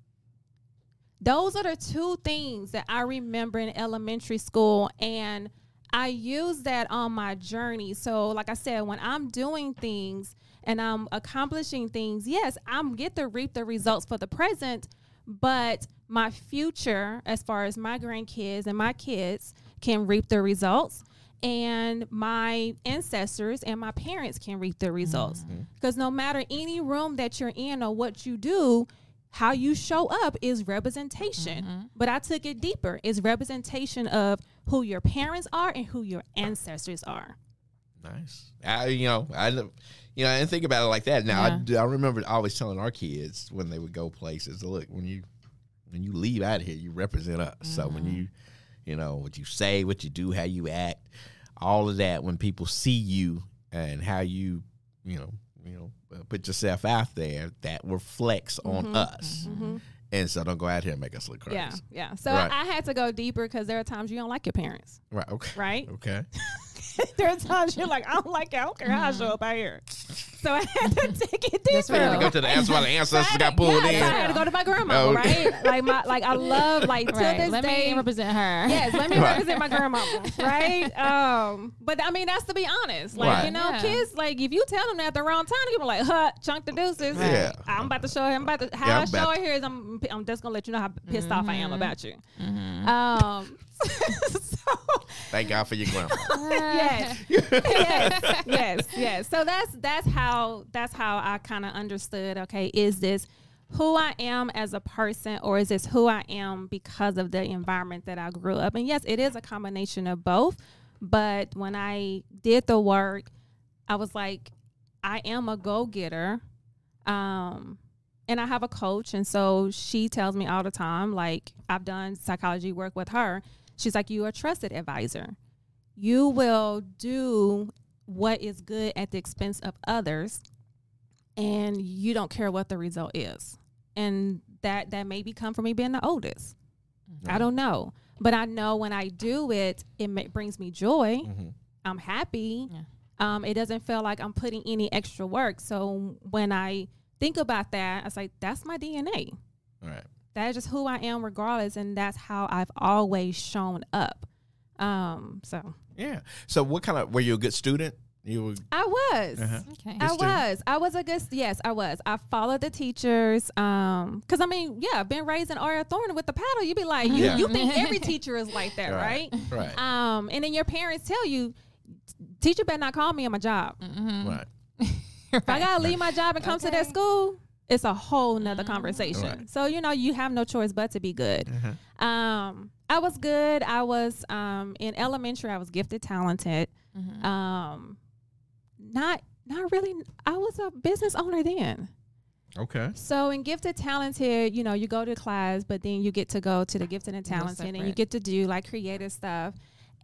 Those are the two things that I remember in elementary school, and I use that on my journey. So, like I said, when I'm doing things and I'm accomplishing things, yes, I'm get to reap the results for the present, but my future, as far as my grandkids and my kids, can reap the results. And my ancestors and my parents can reap the results. Mm-hmm. Because no matter any room that you're in or what you do, how you show up is representation. Mm-hmm. But I took it deeper. It's representation of who your parents are and who your ancestors are. Nice. I, you know, I, you know, I didn't think about it like that. Now, I Yeah. do- I, remember always telling our kids when they would go places, look, when you when you leave out of here, you represent us. So when mm-hmm. you, you know, what you say, what you do, how you act, all of that. When people see you and how you, you know, you know, uh, put yourself out there, that reflects on mm-hmm. us. Mm-hmm. And so don't go out here and make us look crazy. Yeah, yeah. So Right. I had to go deeper because there are times you don't like your parents, Right. Okay. right? Okay. *laughs* *laughs* there are times you're like, I don't like it. I don't care how I show up out here. So I had to *laughs* take it That's deeper. real. To go to the answer why the *laughs* ancestors got pulled yeah, in. so I had to go to my grandma, Oh, right? Like my, like I love, like to Right. this Let day. me represent her. Yes, let me Right. represent my grandmama, right? Um, but I mean, that's to be honest. Like, Right. you know, Yeah. kids, like, if you tell them that at the wrong time, they're be like, huh, chunk the deuces. Yeah. I'm about to show him, about to, how Yeah, I show about- it here is I'm, I'm just gonna let you know how pissed off I am Mm-hmm. about you. Um, so, *laughs* Thank God for your grandma. *laughs* yes, *laughs* yes, yes, yes. So that's that's how that's how I kind of understood. Okay, is this who I am as a person, or is this who I am because of the environment that I grew up? And yes, it is a combination of both. But when I did the work, I was like, I am a go getter. Um, and I have a coach, and so she tells me all the time, like I've done psychology work with her. She's like, you are a trusted advisor. You will do what is good at the expense of others, and you don't care what the result is. And that that maybe come from me being the oldest. I don't know, but I know when I do it, it ma- brings me joy. Mhm. I'm happy. Yeah. Um, it doesn't feel like I'm putting any extra work. So when I think about that, I was like, that's my DNA. All right. That is just who I am, regardless, and that's how I've always shown up. Um, so Yeah. So what kind of were you a good student? You were I was. Uh-huh. Okay. I was. I was a good. Yes, I was. I followed the teachers. Um, because I mean, yeah, I've been raised in R.L. Thornton with the paddle. you'd be like, you, Yeah. you think *laughs* every teacher is like that, right? Right. Um, and then your parents tell you, teacher better not call me on my job. Mm-hmm. Right. *laughs* If I gotta leave my job and come to that school, it's a whole nother conversation. Right. So you know, you have no choice but to be good. Uh-huh. Um, I was good. I was um in elementary. I was gifted, talented. Mm-hmm. Um, not not really. I was a business owner then. Okay. So in gifted, talented, you know, you go to class, but then you get to go to the gifted and Go talented, and you get to do like creative stuff.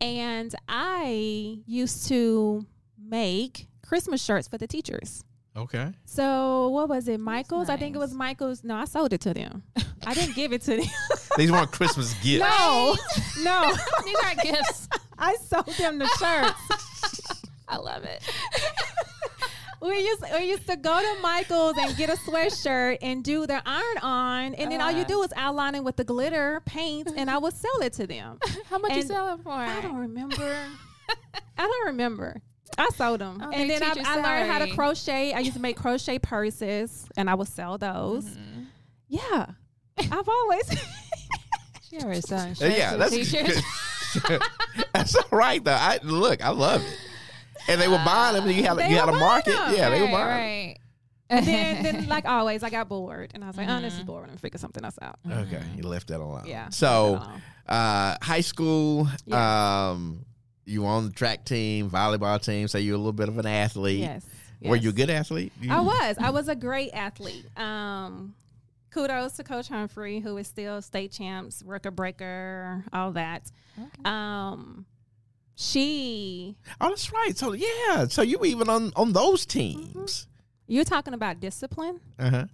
And I used to make Christmas shirts for the teachers. Okay. So what was it, Michaels? I think it was. Michaels. No, I sold it to them. I didn't give it to them. *laughs* These weren't Christmas *laughs* gifts. no, no, *laughs* These aren't gifts. I sold them the shirts. I love it. we used we used to go to Michael's and get a sweatshirt and do their iron on, and then all you do is outline it with the glitter paint, and I would sell it to them. How much you And sell it for? I don't remember. I don't remember. I sold them, Oh, and then I, I learned how to crochet. I used to make crochet purses, and I would sell those. Mhm. Yeah, I've always. *laughs* She already selling shirts yeah, to that's teachers. *laughs* *laughs* that's all right though. I look, I love it. And they were buying them. You had They you had a market. buying 'em. Yeah, they were buying. right. And then, then, like always, I got bored, and I was like, "Oh, this is boring. and figure something else out." Okay, you left that alone. Yeah. So, I uh, high school, Yes. um, you on the track team, volleyball team. So you're a little bit of an athlete. yes, Were you a good athlete? You- I was. I was a great athlete. Um, kudos to Coach Humphrey, who is still state champs, record breaker, all that. Okay. Um, she, Oh, that's right. So yeah, so you were even on on those teams. You're talking about discipline. Uh huh.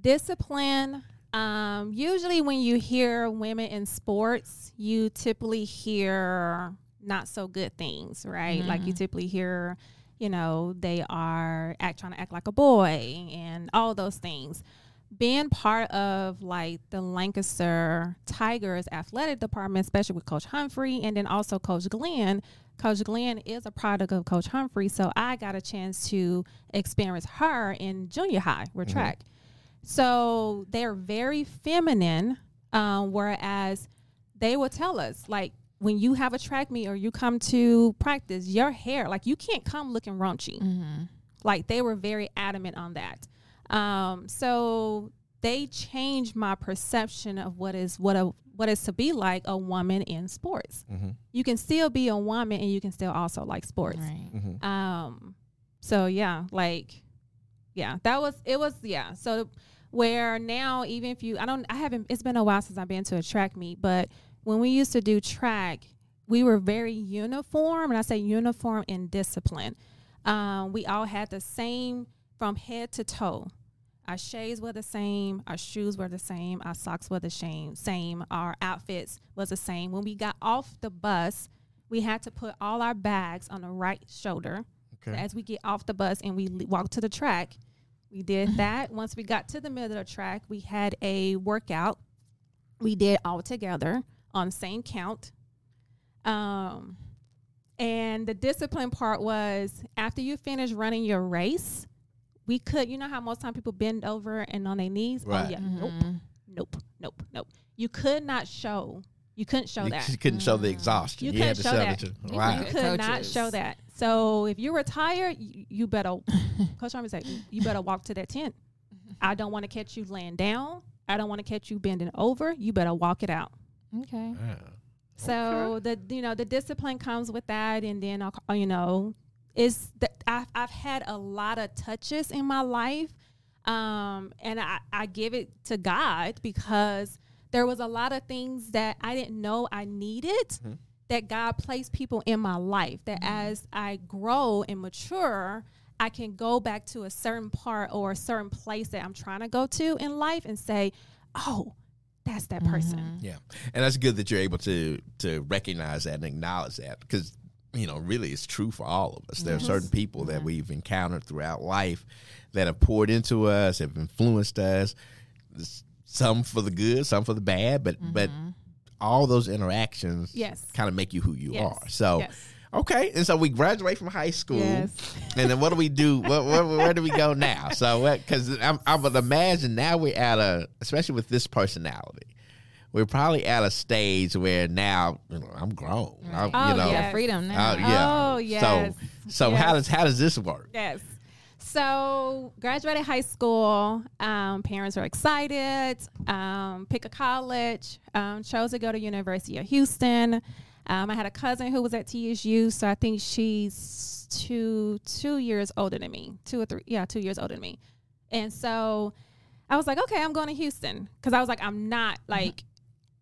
Discipline. Um, usually, when you hear women in sports, you typically hear not so good things, right? Like you typically hear, you know, they are act trying to act like a boy and all those things. Being part of like the Lancaster Tigers athletic department, especially with Coach Humphrey and then also Coach Glenn. Coach Glenn is a product of Coach Humphrey, so I got a chance to experience her in junior high with track. So they're very feminine, um, whereas they will tell us like when you have a track meet or you come to practice, your hair like you can't come looking raunchy. Like they were very adamant on that. Um, so they changed my perception of what is what a what is to be like a woman in sports. You can still be a woman and you can still also like sports. Right. Um, so yeah, like, yeah, that was it. Was yeah. So where now, even if you, I don't, I haven't. It's been a while since I've been to a track meet, but when we used to do track, we were very uniform, and I say uniform in discipline. Um, we all had the same from head to toe. Our shades were the same, our shoes were the same, our socks were the same, same, our outfits was the same. When we got off the bus, we had to put all our bags on the right shoulder. So Okay. as we get off the bus and we walk to the track, we did *laughs* that. Once we got to the middle of the track, we had a workout. We did all together on the same count. Um, and the discipline part was after you finish running your race, we could, you know how most time people bend over and on their knees? Right. Oh, yeah. Nope. Mhm. Nope. Nope. Nope. You could not show. You couldn't show You that. c- couldn't show the exhaustion. You you couldn't to show show that. that. you- You Wow. You could not show that. So if you retire, you, you better, Coach Army said, you better walk to that tent. I don't want to catch you laying down. I don't want to catch you bending over. You better walk it out. Okay. Yeah. So the you know the discipline comes with that, and then I'll, uh, you know is that I've I've had a lot of touches in my life, um, and I I give it to God because there was a lot of things that I didn't know I needed. That God placed people in my life. That as I grow and mature, I can go back to a certain part or a certain place that I'm trying to go to in life and say, "Oh, that's that person." Mm-hmm. Yeah, and that's good that you're able to to recognize that and acknowledge that because you know really it's true for all of us. There are certain people that mm-hmm. we've encountered throughout life that have poured into us, have influenced us. Some for the good, some for the bad, but but mm-hmm. all those interactions, Yes. kind of make you who you Yes. are. So. Yes. Okay, and so we graduate from high school, Yes. and then what do we do? Where, where, where do we go now? So, because I'm, would imagine now we're at a, especially with this personality, we're probably at a stage where now you know, I'm grown. I, Oh, you know, yes. Freedom now. uh, yeah. Oh, yes. So, so Yes. how does how does this work? Yes. So graduated high school. Um, parents were excited. Um, pick a college. Um, chose to go to University of Houston. Um, I had a cousin who was at TSU, so I think she's two two years older than me, two or three, yeah, two years older than me. And so I was like, okay, I'm going to Houston. Because I was like, I'm not like,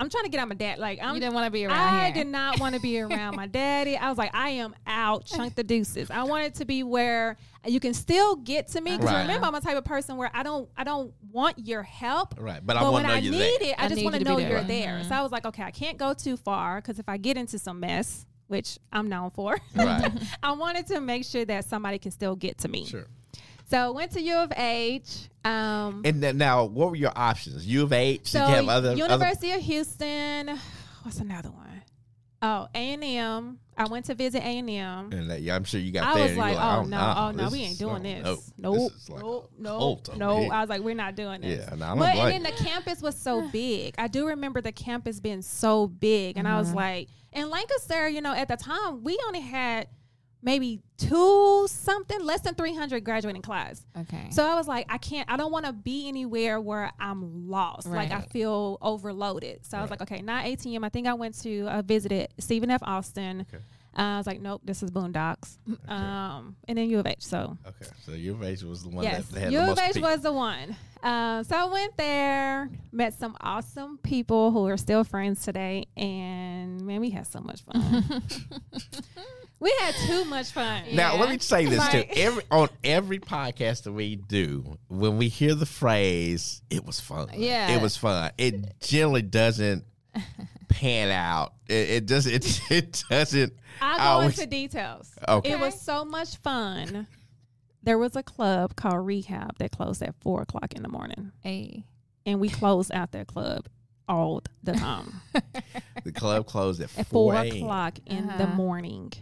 I'm trying to get out my dad. Like, I'm you didn't want to be around I here. did not want to be *laughs* around my daddy. I was like, I am out, chunk the deuces. I wanted to be where you can still get to me. Because Right. remember, I'm a type of person where I don't, I don't want your help. Right, but I But want when know I need there. it, I, I just want to know be you're there. there. So I was like, okay, I can't go too far because if I get into some mess, which I'm known for, Right. *laughs* I wanted to make sure that somebody can still get to me. Sure. So went to U of H. Um, And then now, what were your options? U of H? so you have other other? University of Houston. What's another one? Oh, A and M. I went to visit A and M. And yeah, I'm sure you got I there. was and you were like, oh no, nah, oh no, we ain't doing oh, this. no, Nope, this like nope, nope, no. here. I was like, we're not doing this. Yeah, no, I don't but and then the campus was so big. I do remember the campus being so big, and I was like, in Lancaster, you know, at the time we only had maybe two something, less than three hundred graduating class. okay. So I was like, I can't, I don't want to be anywhere where I'm lost. right. Like I feel overloaded. So I was like, okay, not A and M. I think I went to, uh, visited Stephen F. Austin. Okay. Uh, I was like, nope, this is Boondocks. Um, and then U of H. So Okay, so U of H was the one yes, that had U the of most H people. was the one. Uh, so I went there, met some awesome people who are still friends today, and man, we had so much fun. *laughs* *laughs* We had too much fun. Now let me say this Like- too. Every on every podcast that we do, when we hear the phrase "it was fun," Yeah. it was fun. It generally doesn't *laughs* pan out. It, it does. It *laughs* it doesn't. I'll go always- into details. Okay. It was so much fun. There was a club called Rehab that closed at four o'clock in the morning, Hey. and we closed out that club all the time *laughs* The club closed at, at four, four a.m. o'clock in the Uh-huh. morning.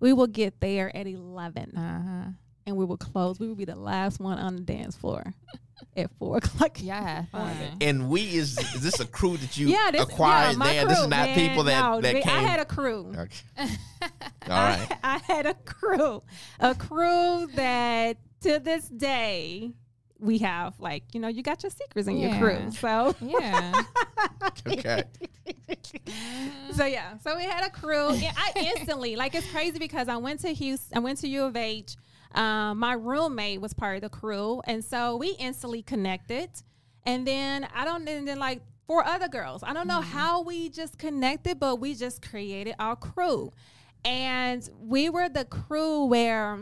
We will get there at eleven, Uh-huh. and we will close. We will be the last one on the dance floor *laughs* at four o'clock. Yeah, have *laughs* fun. And we is is this a crew that you *laughs* yeah, this, acquired yeah, my there? This is not man, people that no, that we- came. I had a crew. okay. All right. I, I had a crew, a crew that to this day we have like you know you got your secrets in your crew. So Yeah. *laughs* Okay. so yeah, so we had a crew. Yeah, I instantly like it's crazy because I went to Houston, I went to U of H. Um, my roommate was part of the crew, and so we instantly connected. And then I don't, and then like four other girls. I don't know how we just connected, but we just created our crew, and we were the crew where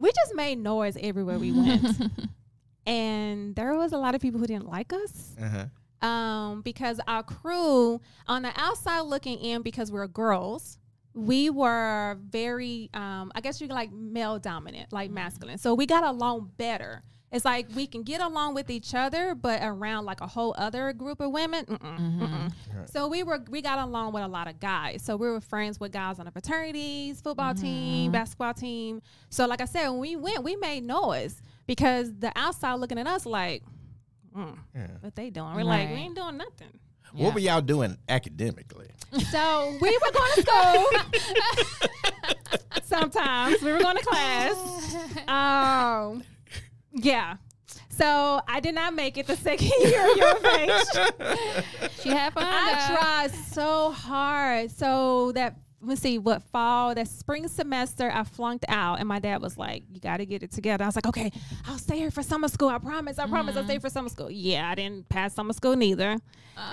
we just made noise everywhere we went. *laughs* and there was a lot of people who didn't like us Uh-huh. um, because our crew on the outside looking in, because we're girls, we were very, um, I guess you like male dominant, like masculine. So we got along better. It's like we can get along with each other, but around like a whole other group of women, mm-mm, mm-mm. So we were we got along with a lot of guys. So we were friends with guys on the fraternities, football team, basketball team. So like I said, when we went, we made noise because the outside looking at us like, mm, Yeah. what they doing? We're like, we ain't doing nothing. What were y'all doing academically? So we were going to school. *laughs* Sometimes we were going to class. *laughs* Um, yeah. So I did not make it the second *laughs* year of your age. She had fun. I tried so hard. So that let's see what fall that spring semester I flunked out and my dad was like, You gotta get it together. I was like, Okay, I'll stay here for summer school. I promise, I promise I'll stay mm-hmm. for summer school. Yeah, I didn't pass summer school neither.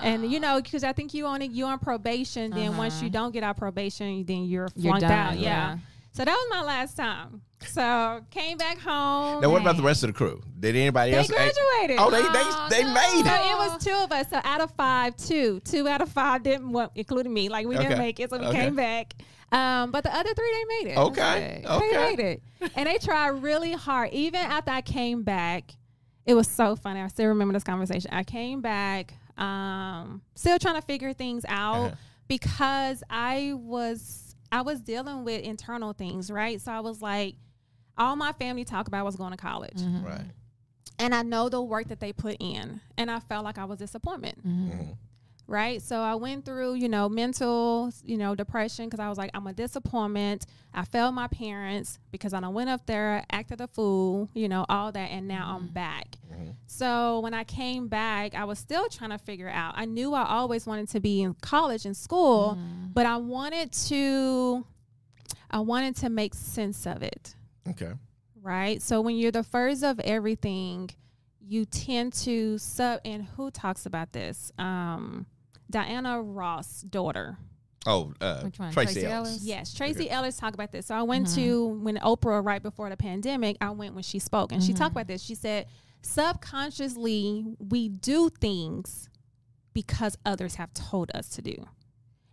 and you know, ah. because I think you on you on probation, then once you uh-huh. don't get out probation, then you're You're flunked done, out. Yeah. yeah. So that was my last time. So came back home. Now, what about the rest of the crew? Did anybody They else? graduated. Oh, they Oh, they they no. made So it. it was two of us. So out of five, two, two out of five didn't, well, including me. Like we Okay. didn't make it, so we Okay. came back. Um, but the other three, they made it. Okay. Okay. They made it, and they tried really hard. Even after I came back, it was so funny. I still remember this conversation. I came back, um, still trying to figure things out Uh-huh. because I was I was dealing with internal things, right? So I was like, all my family talk about was going to college Mm-hmm. Right. and I know the work that they put in, and I felt like I was disappointment, Mhm. right? So I went through, you know, mental, you know, depression because I was like, I'm a disappointment. I failed my parents because I done went up there, acted a fool, you know, all that, and now I'm back. So when I came back, I was still trying to figure out. I knew I always wanted to be in college and school, but I wanted to, I wanted to make sense of it Okay. right? So when you're the first of everything, you tend to sub. And who talks about this? Um, Diana Ross' daughter. Oh, uh, Which one? Tracee, Tracee Ellis. Ellis? Yes, Tracee Ellis talked about this. So I went to when Oprah right before the pandemic. I went when she spoke, and she talked about this. She said subconsciously we do things because others have told us to do,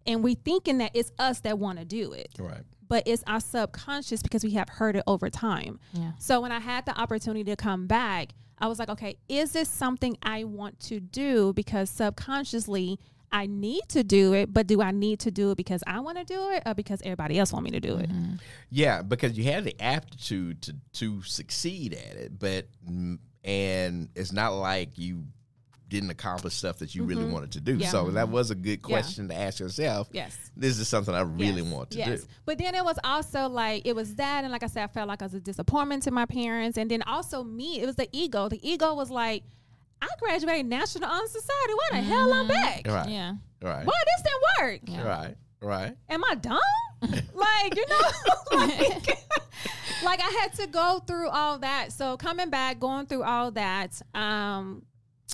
and we thinking that it's us that want to do it Right. but it's our subconscious because we have heard it over time. Yeah. So when I had the opportunity to come back, I was like, okay, is this something I want to do? Because subconsciously, I need to do it, but do I need to do it because I want to do it or because everybody else want me to do it? Mm-hmm. Yeah, because you have the aptitude to to succeed at it, but and it's not like you didn't accomplish stuff that you really wanted to do. Mm-hmm. Yeah. So that was a good question to ask yourself. Yes. This is something I really Yes, want to yes. do. But then it was also like it was that, and like I said, I felt like I was a disappointment to my parents, and then also me. It was the ego. The ego was like, I graduated National Honor Society. Why the hell I'm back? Right. Yeah. Right. Why this didn't work? Yeah. Right. Right. Am I dumb? *laughs* like you know, *laughs* like, like I had to go through all that. So coming back, going through all that, um,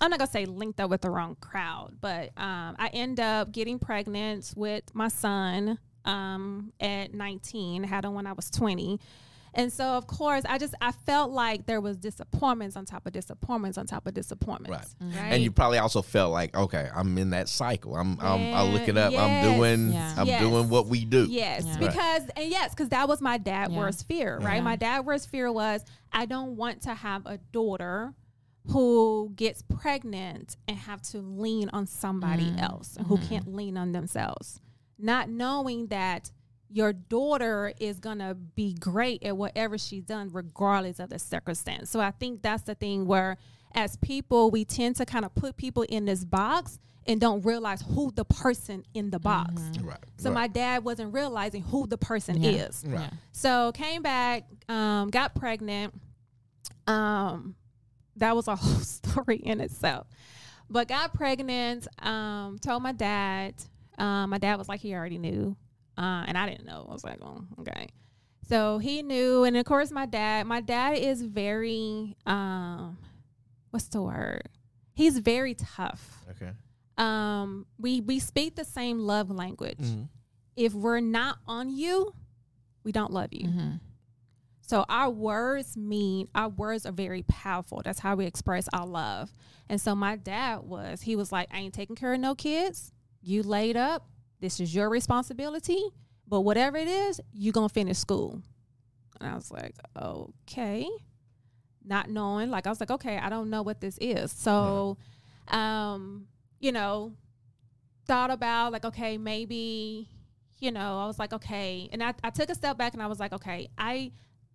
I'm not gonna say linked up with the wrong crowd, but um, I end up getting pregnant with my son um, at 19. Had him when I was 20. And so, of course, I just I felt like there was disappointments on top of disappointments on top of disappointments. Right. And you probably also felt like, okay, I'm in that cycle. I'm, I'm I look it up. Yes. I'm doing, Yeah. I'm Yes. doing what we do. Yes, Yeah. because and yes, because that was my dad' Yeah. worst fear, right? Yeah. My dad' worst fear was I don't want to have a daughter who gets pregnant and have to lean on somebody Mm. else who Mm-hmm. can't lean on themselves, not knowing that your daughter is gonna be great at whatever she's done, regardless of the circumstance. So I think that's the thing where, as people, we tend to kind of put people in this box and don't realize who the person in the box. Right. So right. my dad wasn't realizing who the person Yeah. is. Right. Yeah. So came back, um, got pregnant. Um, that was a *laughs* whole story in itself. But got pregnant. Um, told my dad. Um, my dad was like he already knew, uh, and I didn't know. I was like, oh, okay. So he knew, and of course, my dad. My dad is very, um, what's the word? He's very tough. Okay. Um, we we speak the same love language Mhm. if we're not on you, we don't love you. Mhm. So our words mean our words are very powerful. That's how we express our love. And so my dad was, he was like, I ain't taking care of no kids. You laid up. This is your responsibility. But whatever it is, you're gonna finish school. And I was like, okay. Not knowing, like I was like, okay, I don't know what this is. So um, you know, thought about like, okay, maybe, you know, I was like, okay. And I, I took a step back and I was like, okay, I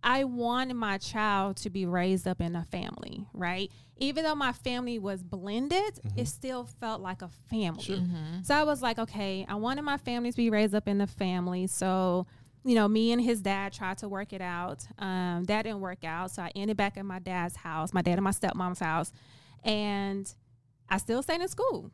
I wanted my child to be raised up in a family, right? Even though my family was blended, it still felt like a family. So I was like, okay, I wanted my family to be raised up in the family. So, you know, me and his dad tried to work it out. Um, that didn't work out. So I ended back at my dad's house, my dad and my stepmom's house. And I still stayed in school.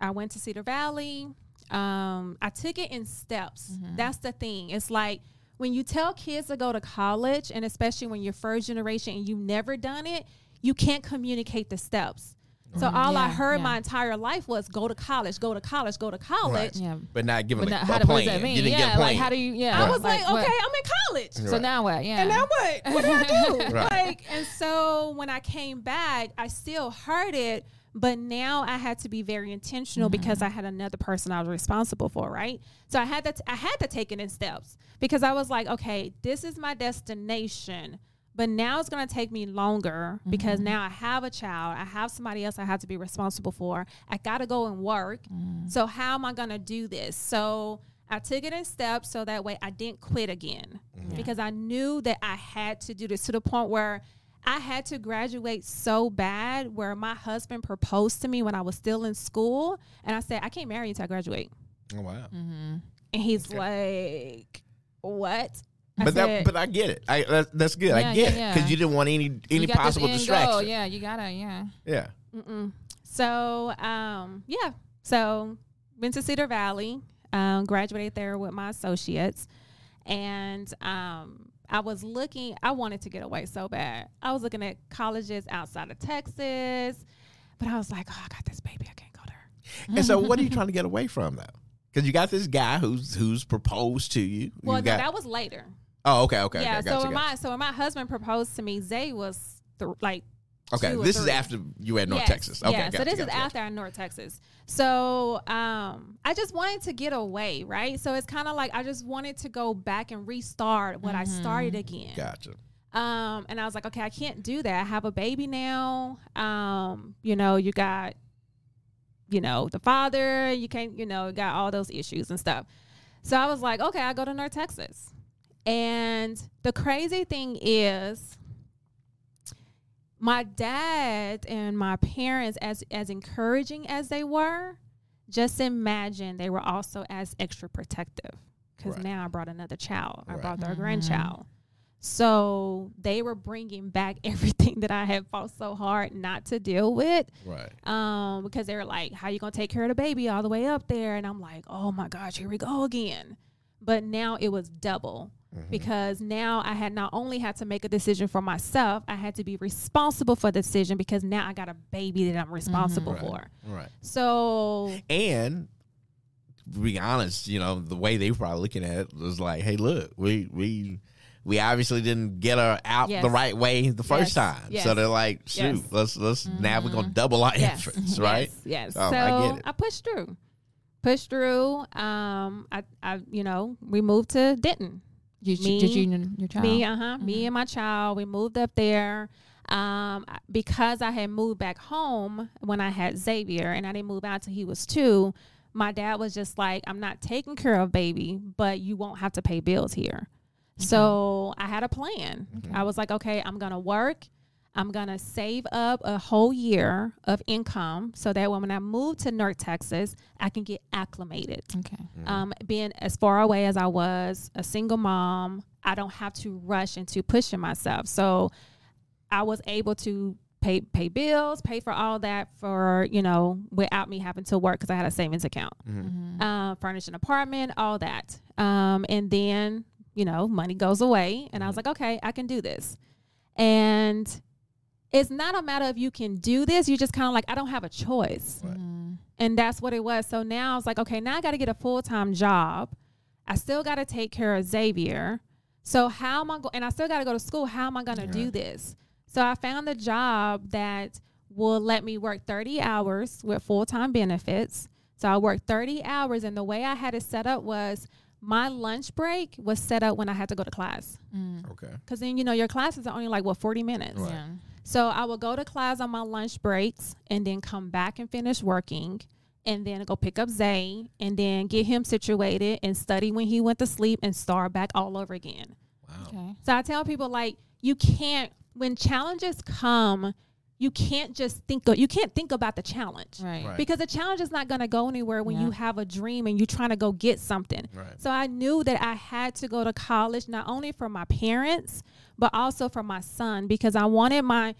I went to Cedar Valley. Um, I took it in steps. That's the thing. It's like when you tell kids to go to college, and especially when you're first generation and you've never done it, you can't communicate the steps. So mm-hmm. all I heard yeah. my entire life was go to college, go to college, go to college. Yeah. But not giving But a, now, a how, do- what plan. does that mean? You didn't yeah, get a plan. like how do you? Yeah, I was like, what- okay, I'm in college. So Right. now what? Yeah. And now what? *laughs* What do I do? Right. Like, and so when I came back, I still heard it, but now I had to be very intentional mm-hmm. because I had another person I was responsible for, right? So I had to, t- I had to take it in steps because I was like, okay, this is my destination. But now it's going to take me longer because mm-hmm. now I have a child. I have somebody else I have to be responsible for. I got to go and work. Mm. So, how am I going to do this? So, I took it in steps so that way I didn't quit again because I knew that I had to do this to the point where I had to graduate so bad where my husband proposed to me when I was still in school. And I said, I can't marry you until I graduate. Oh, wow. Mm-hmm. And he's like, What? I But that, but I get it. I that, that's good. Yeah, I get yeah, it because yeah. you didn't want any any You got this possible end distraction. goal. Yeah, you gotta. Yeah. Yeah. Mm-mm. So, um, yeah. So, went to Cedar Valley, um, graduated there with my associates, and um, I was looking. I wanted to get away so bad. I was looking at colleges outside of Texas, but I was like, oh, I got this baby. I can't go there. And so, what are you *laughs* trying to get away from though? Because you got this guy who's who's proposed to you. Well, you got, that was later. oh, okay, okay, yeah. okay, so gotcha, when gotcha. my so when my husband proposed to me, Zay was th- like Okay, this is after you were at North Yes, Texas. Okay, yeah. gotcha, so this is after I'm North Texas. So um, I just wanted to get away, right? So it's kind of like I just wanted to go back and restart what I started again. Gotcha. Um, and I was like, okay, I can't do that. I have a baby now. Um, you know, you got, you know, the father. You can't, you know, got all those issues and stuff. So I was like, okay, I go to North Texas. And the crazy thing is, my dad and my parents, as as encouraging as they were, just imagine they were also as extra protective. Because Right. now I brought another child. I brought their grandchild. So they were bringing back *laughs* everything that I had fought so hard not to deal with. Right. Um, because they were like, "How you gonna take care of the baby all the way up there?" And I'm like, "Oh my gosh, here we go again." But now it was double Mm-hmm. because now I had not only had to make a decision for myself, I had to be responsible for the decision because now I got a baby that I'm mm-hmm. responsible Right. for. Right. So And to be honest, you know, the way they were probably looking at it was like, hey, look, we we we obviously didn't get her out Yes. the right way the first Yes. time. Yes. So they're like, shoot, let's let's now we're gonna mm-hmm. double our efforts, right? Yes. Oh, so I it. pushed through. Pushed through. Um, I, I, you know, we moved to Denton. You, Me- did you and your child? Me, uh huh. Me Mm-hmm. and my child. We moved up there. Um, because I had moved back home when I had Xavier, and I didn't move out till he was two. My dad was just like, "I'm not taking care of baby, but you won't have to pay bills here." So I had a plan. I was like, "Okay, I'm gonna work. I'm gonna save up a whole year of income so that when I move to North Texas, I can get acclimated." Okay. um, being as far away as I was, a single mom, I don't have to rush into pushing myself. So I was able to pay pay bills, pay for all that for you know without me having to work because I had a savings account, uh, furnish an apartment, all that, um, and then you know money goes away, and I was like, okay, I can do this, and it's not a matter of you can do this. You just kind of like I don't have a choice. Mm. And that's what it was. So now I was like, okay, now I got to get a full time job. I still got to take care of Xavier. So how am I going? And I still got to go to school. How am I going to do this? So I found a job that will let me work 30 hours with full time benefits. So I worked 30 hours, and the way I had it set up was my lunch break was set up when I had to go to class. Mm. Okay. Because then, you know, your classes are only like, what, 40 minutes? Right. Yeah. So I would go to class on my lunch breaks and then come back and finish working and then go pick up Zay and then get him situated and study when he went to sleep and start back all over again. Wow. Okay. So I tell people like you can't when challenges come, you can't just think of, you can't think about the challenge. Right. Right. Because the challenge is not going to go anywhere when Yeah. you have a dream and you're trying to go get something. Right. So I knew that I had to go to college not only for my parents, but also for my son because I wanted my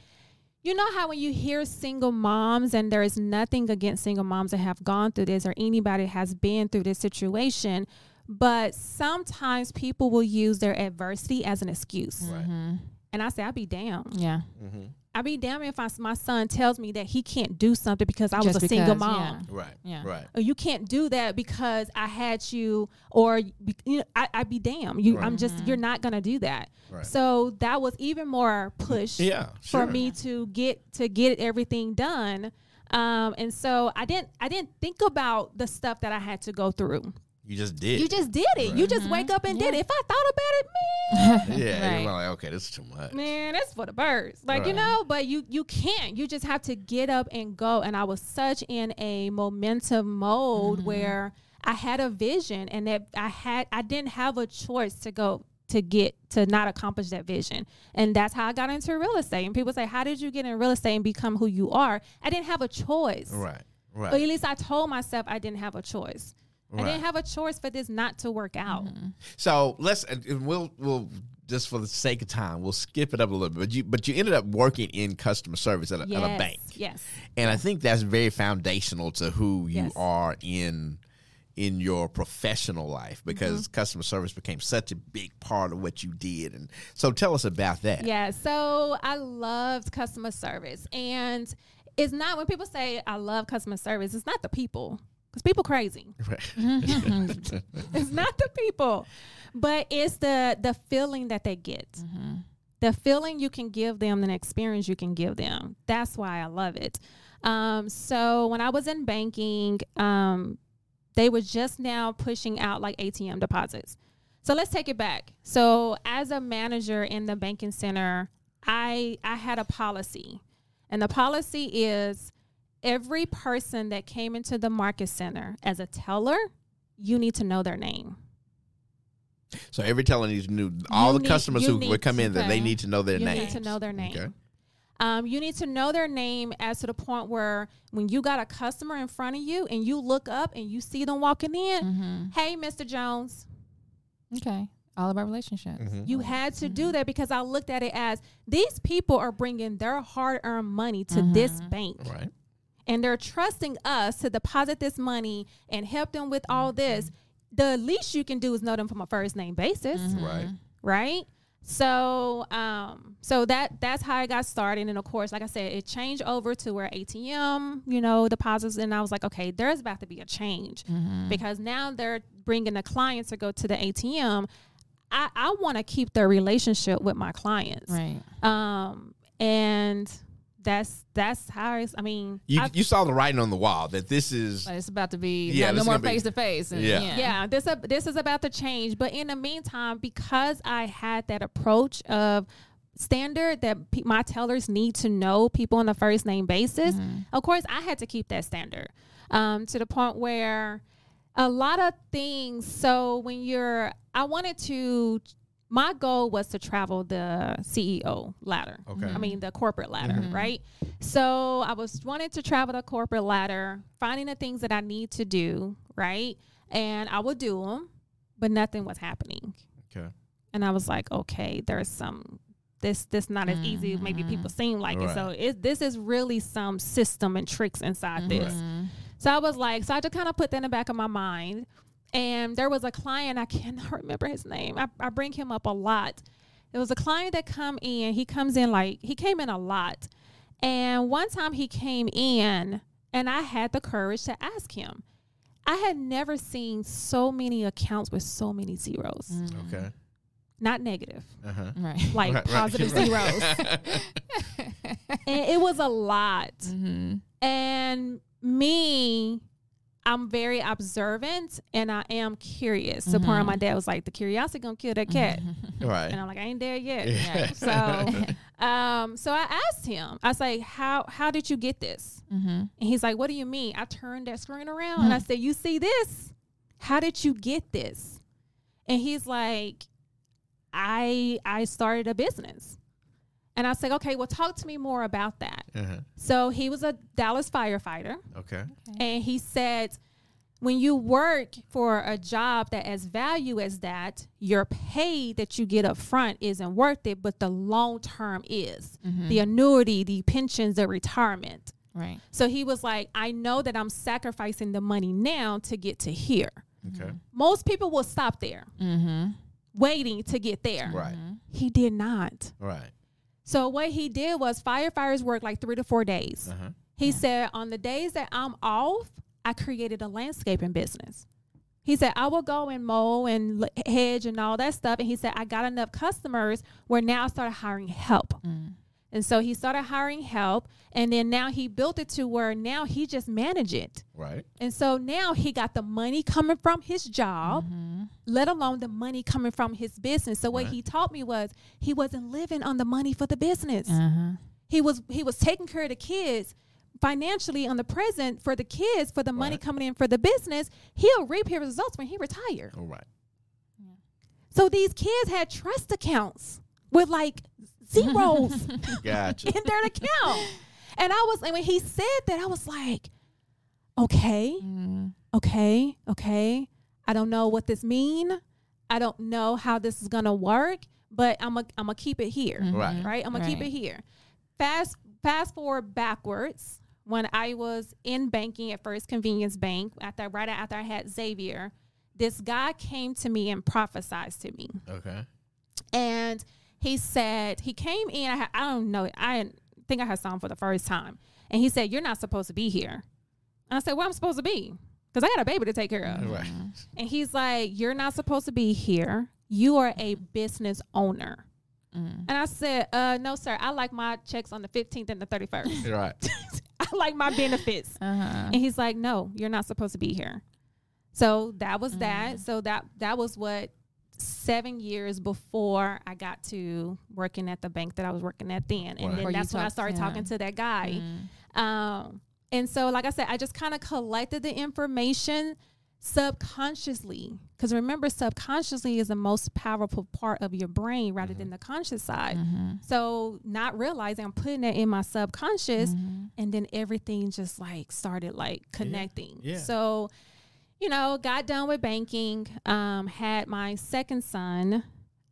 you know how when you hear single moms and there is nothing against single moms that have gone through this or anybody has been through this situation, but sometimes people will use their adversity as an excuse. Mhm. And I say, I'd be damned. Yeah. Mm-hmm. I'd be damned if I, my son tells me that he can't do something because I was Just a single because, mom Right. Yeah. Right. or you can't do that because I had you, or you know, I, I'd be damned. You, I'm Right. just, you're not gonna do that. Right. So that was even more push Yeah. for me to get to get everything done. Um, and so I didn't, I didn't think about the stuff that I had to go through. You just did. You just did it. You Right. just wake up and did mm-hmm. it. If I thought about it, man, yeah. *laughs* Right. You're like, okay, this is too much. man, that's for the birds. Like you know, but you you can't. You just have to get up and go. And I was such in a momentum mode mm-hmm. where I had a vision, and that I had I didn't have a choice to go to get to not accomplish that vision. And that's how I got into real estate. And people say, "How did you get in real estate and become who you are?" I didn't have a choice. Right. Right. Or at least I told myself I didn't have a choice. I didn't have a choice for this not to work out. So let's and we'll we'll just for the sake of time we'll skip it up a little bit. But you but you ended up working in customer service at a, Yes. at a bank, Yes. and I think that's very foundational to who you Yes. are in in your professional life Mm-hmm. because customer service became such a big part of what you did. And so tell us about that. Yeah, so I loved customer service. And it's not when people say I love customer service, it's not the people. Because people crazy. It's not the people. But it's the the feeling that they get. The feeling you can give them, the experience you can give them. That's why I love it. Um, so when I was in banking, um, they were just now pushing out like ATM deposits. So let's take it back. So as a manager in the banking center, I I had a policy. And the policy is every person that came into the market center as a teller, you need to know their name. So every teller needs to know all You the need- customers who would come to in that they need to know their you name. need to know their name. Okay. Um, you need to know their name as to the point where when you got a customer in front of you and you look up and you see them walking in, Mm-hmm. hey, Mr. Jones, Okay. All about relationships. Mhm. you had to do that because I looked at it as these people are bringing their hard earned money to this bank. Right. And they're trusting us to deposit this money and help them with all this, the least you can do is know them from a first name basis, Right. right? So, um, so that that's how I got started, and of course, like I said, it changed over to where ATM, you know, deposits, and I was like, okay, there's about to be a change because now they're bringing the clients to go to the ATM. I, I want to keep the relationship with my clients, Right. um, and that's that's how it's, I mean, You I- you saw the writing on the wall that this is Like it's about to be Yeah, not- this no more gonna be- face to face. Yeah. yeah this uh, this is about to change but in the meantime because i had that approach of standard that pe- my tellers need to know people on a first name basis of course i had to keep that standard um, to the point where a lot of things so when you're i wanted to my goal was to travel the ceo ladder Okay. i mm-hmm. mean the corporate ladder mm-hmm. right so i was wanting to travel the corporate ladder finding the things that i need to do right and i would do them but nothing was happening okay. and I was like, okay, there's some this this not as easy as maybe people mm-hmm. seem like it. So it, this is really some system and tricks inside this. So I was like, so I just kind of put that in the back of my mind. And there was a client I cannot *laughs* remember his name. I, I bring him up a lot. There was a client that come in. He comes in like he came in a lot, and one time he came in, and I had the courage to ask him. I had never seen so many accounts with so many zeros, Okay. not negative, Uh-huh. Right. *laughs* like Right, right. positive Right. zeros. *laughs* and it was a lot. Mm-hmm. And me, I'm very observant and I am curious. So part of my dad was like, the curiosity gonna kill that cat. *laughs* Right. And I'm like, I ain't there yet. Yeah. *laughs* So um, so I asked him, I was like, How how did you get this? Mm-hmm. And he's like, What do you mean? I turned that screen around and I said, You see this? How did you get this? And he's like, I I started a business. And I said, Okay, well talk to me more about that. Uh-huh. So he was a Dallas firefighter. Okay. And he said, when you work for a job that has value as that, your pay that you get up front isn't worth it, but the long term is the annuity, the pensions, the retirement. Right. So he was like, I know that I'm sacrificing the money now to get to here. Okay. Most people will stop there, Mm-hmm. waiting to get there. Right. He did not. Right. So what he did was firefighters work like three to four days. Uh-huh. He said, on the days that I'm off, I created a landscaping business. He said, I will go and mow and l- hedge and all that stuff. And he said, I got enough customers where now I started hiring help. And so he started hiring help. And then now he built it to where now he just manage it. Right. And so now he got the money coming from his job, let alone the money coming from his business. So what Right. he taught me was he wasn't living on the money for the business Uh-huh. he was he was taking care of the kids financially on the present for the kids for the money coming in for the business he'll reap his results when he retire All right. so these kids had trust accounts with like zeros *laughs* Gotcha. in their account and i was and when he said that i was like okay Mm-hmm. okay okay i don't know what this mean i don't know how this is gonna work but i'm gonna I'm keep it here Right. right? I'm gonna keep it here. Fast fast forward backwards when I was in banking at First Convenience Bank after right after I had Xavier, this guy came to me and prophesied to me, Okay. and he said he came in. I, had, I don't know. I think I had saw him for the first time, and he said, "You're not supposed to be here." And I said, "Where I'm supposed to be?" Because I got a baby to take care of. Right. And he's like, You're not supposed to be here. You are a business owner. And I said, uh, No, sir. I like my checks on the 15th and the 31st. *laughs* Right. *laughs* I like my benefits. Uh-huh. And he's like, No, you're not supposed to be here. So that was that. So that that was what seven years before I got to working at the bank that I was working at then. And Right. then that's when I started yeah. talking to that guy. Mm. Um, and so, like I said, I just kind of collected the information subconsciously. Because remember, subconsciously is the most powerful part of your brain rather than the conscious side. Mm-hmm. So, not realizing I'm putting it in my subconscious, Mm-hmm. and then everything just like started like connecting. Yeah. So, you know, got done with banking, um, had my second son.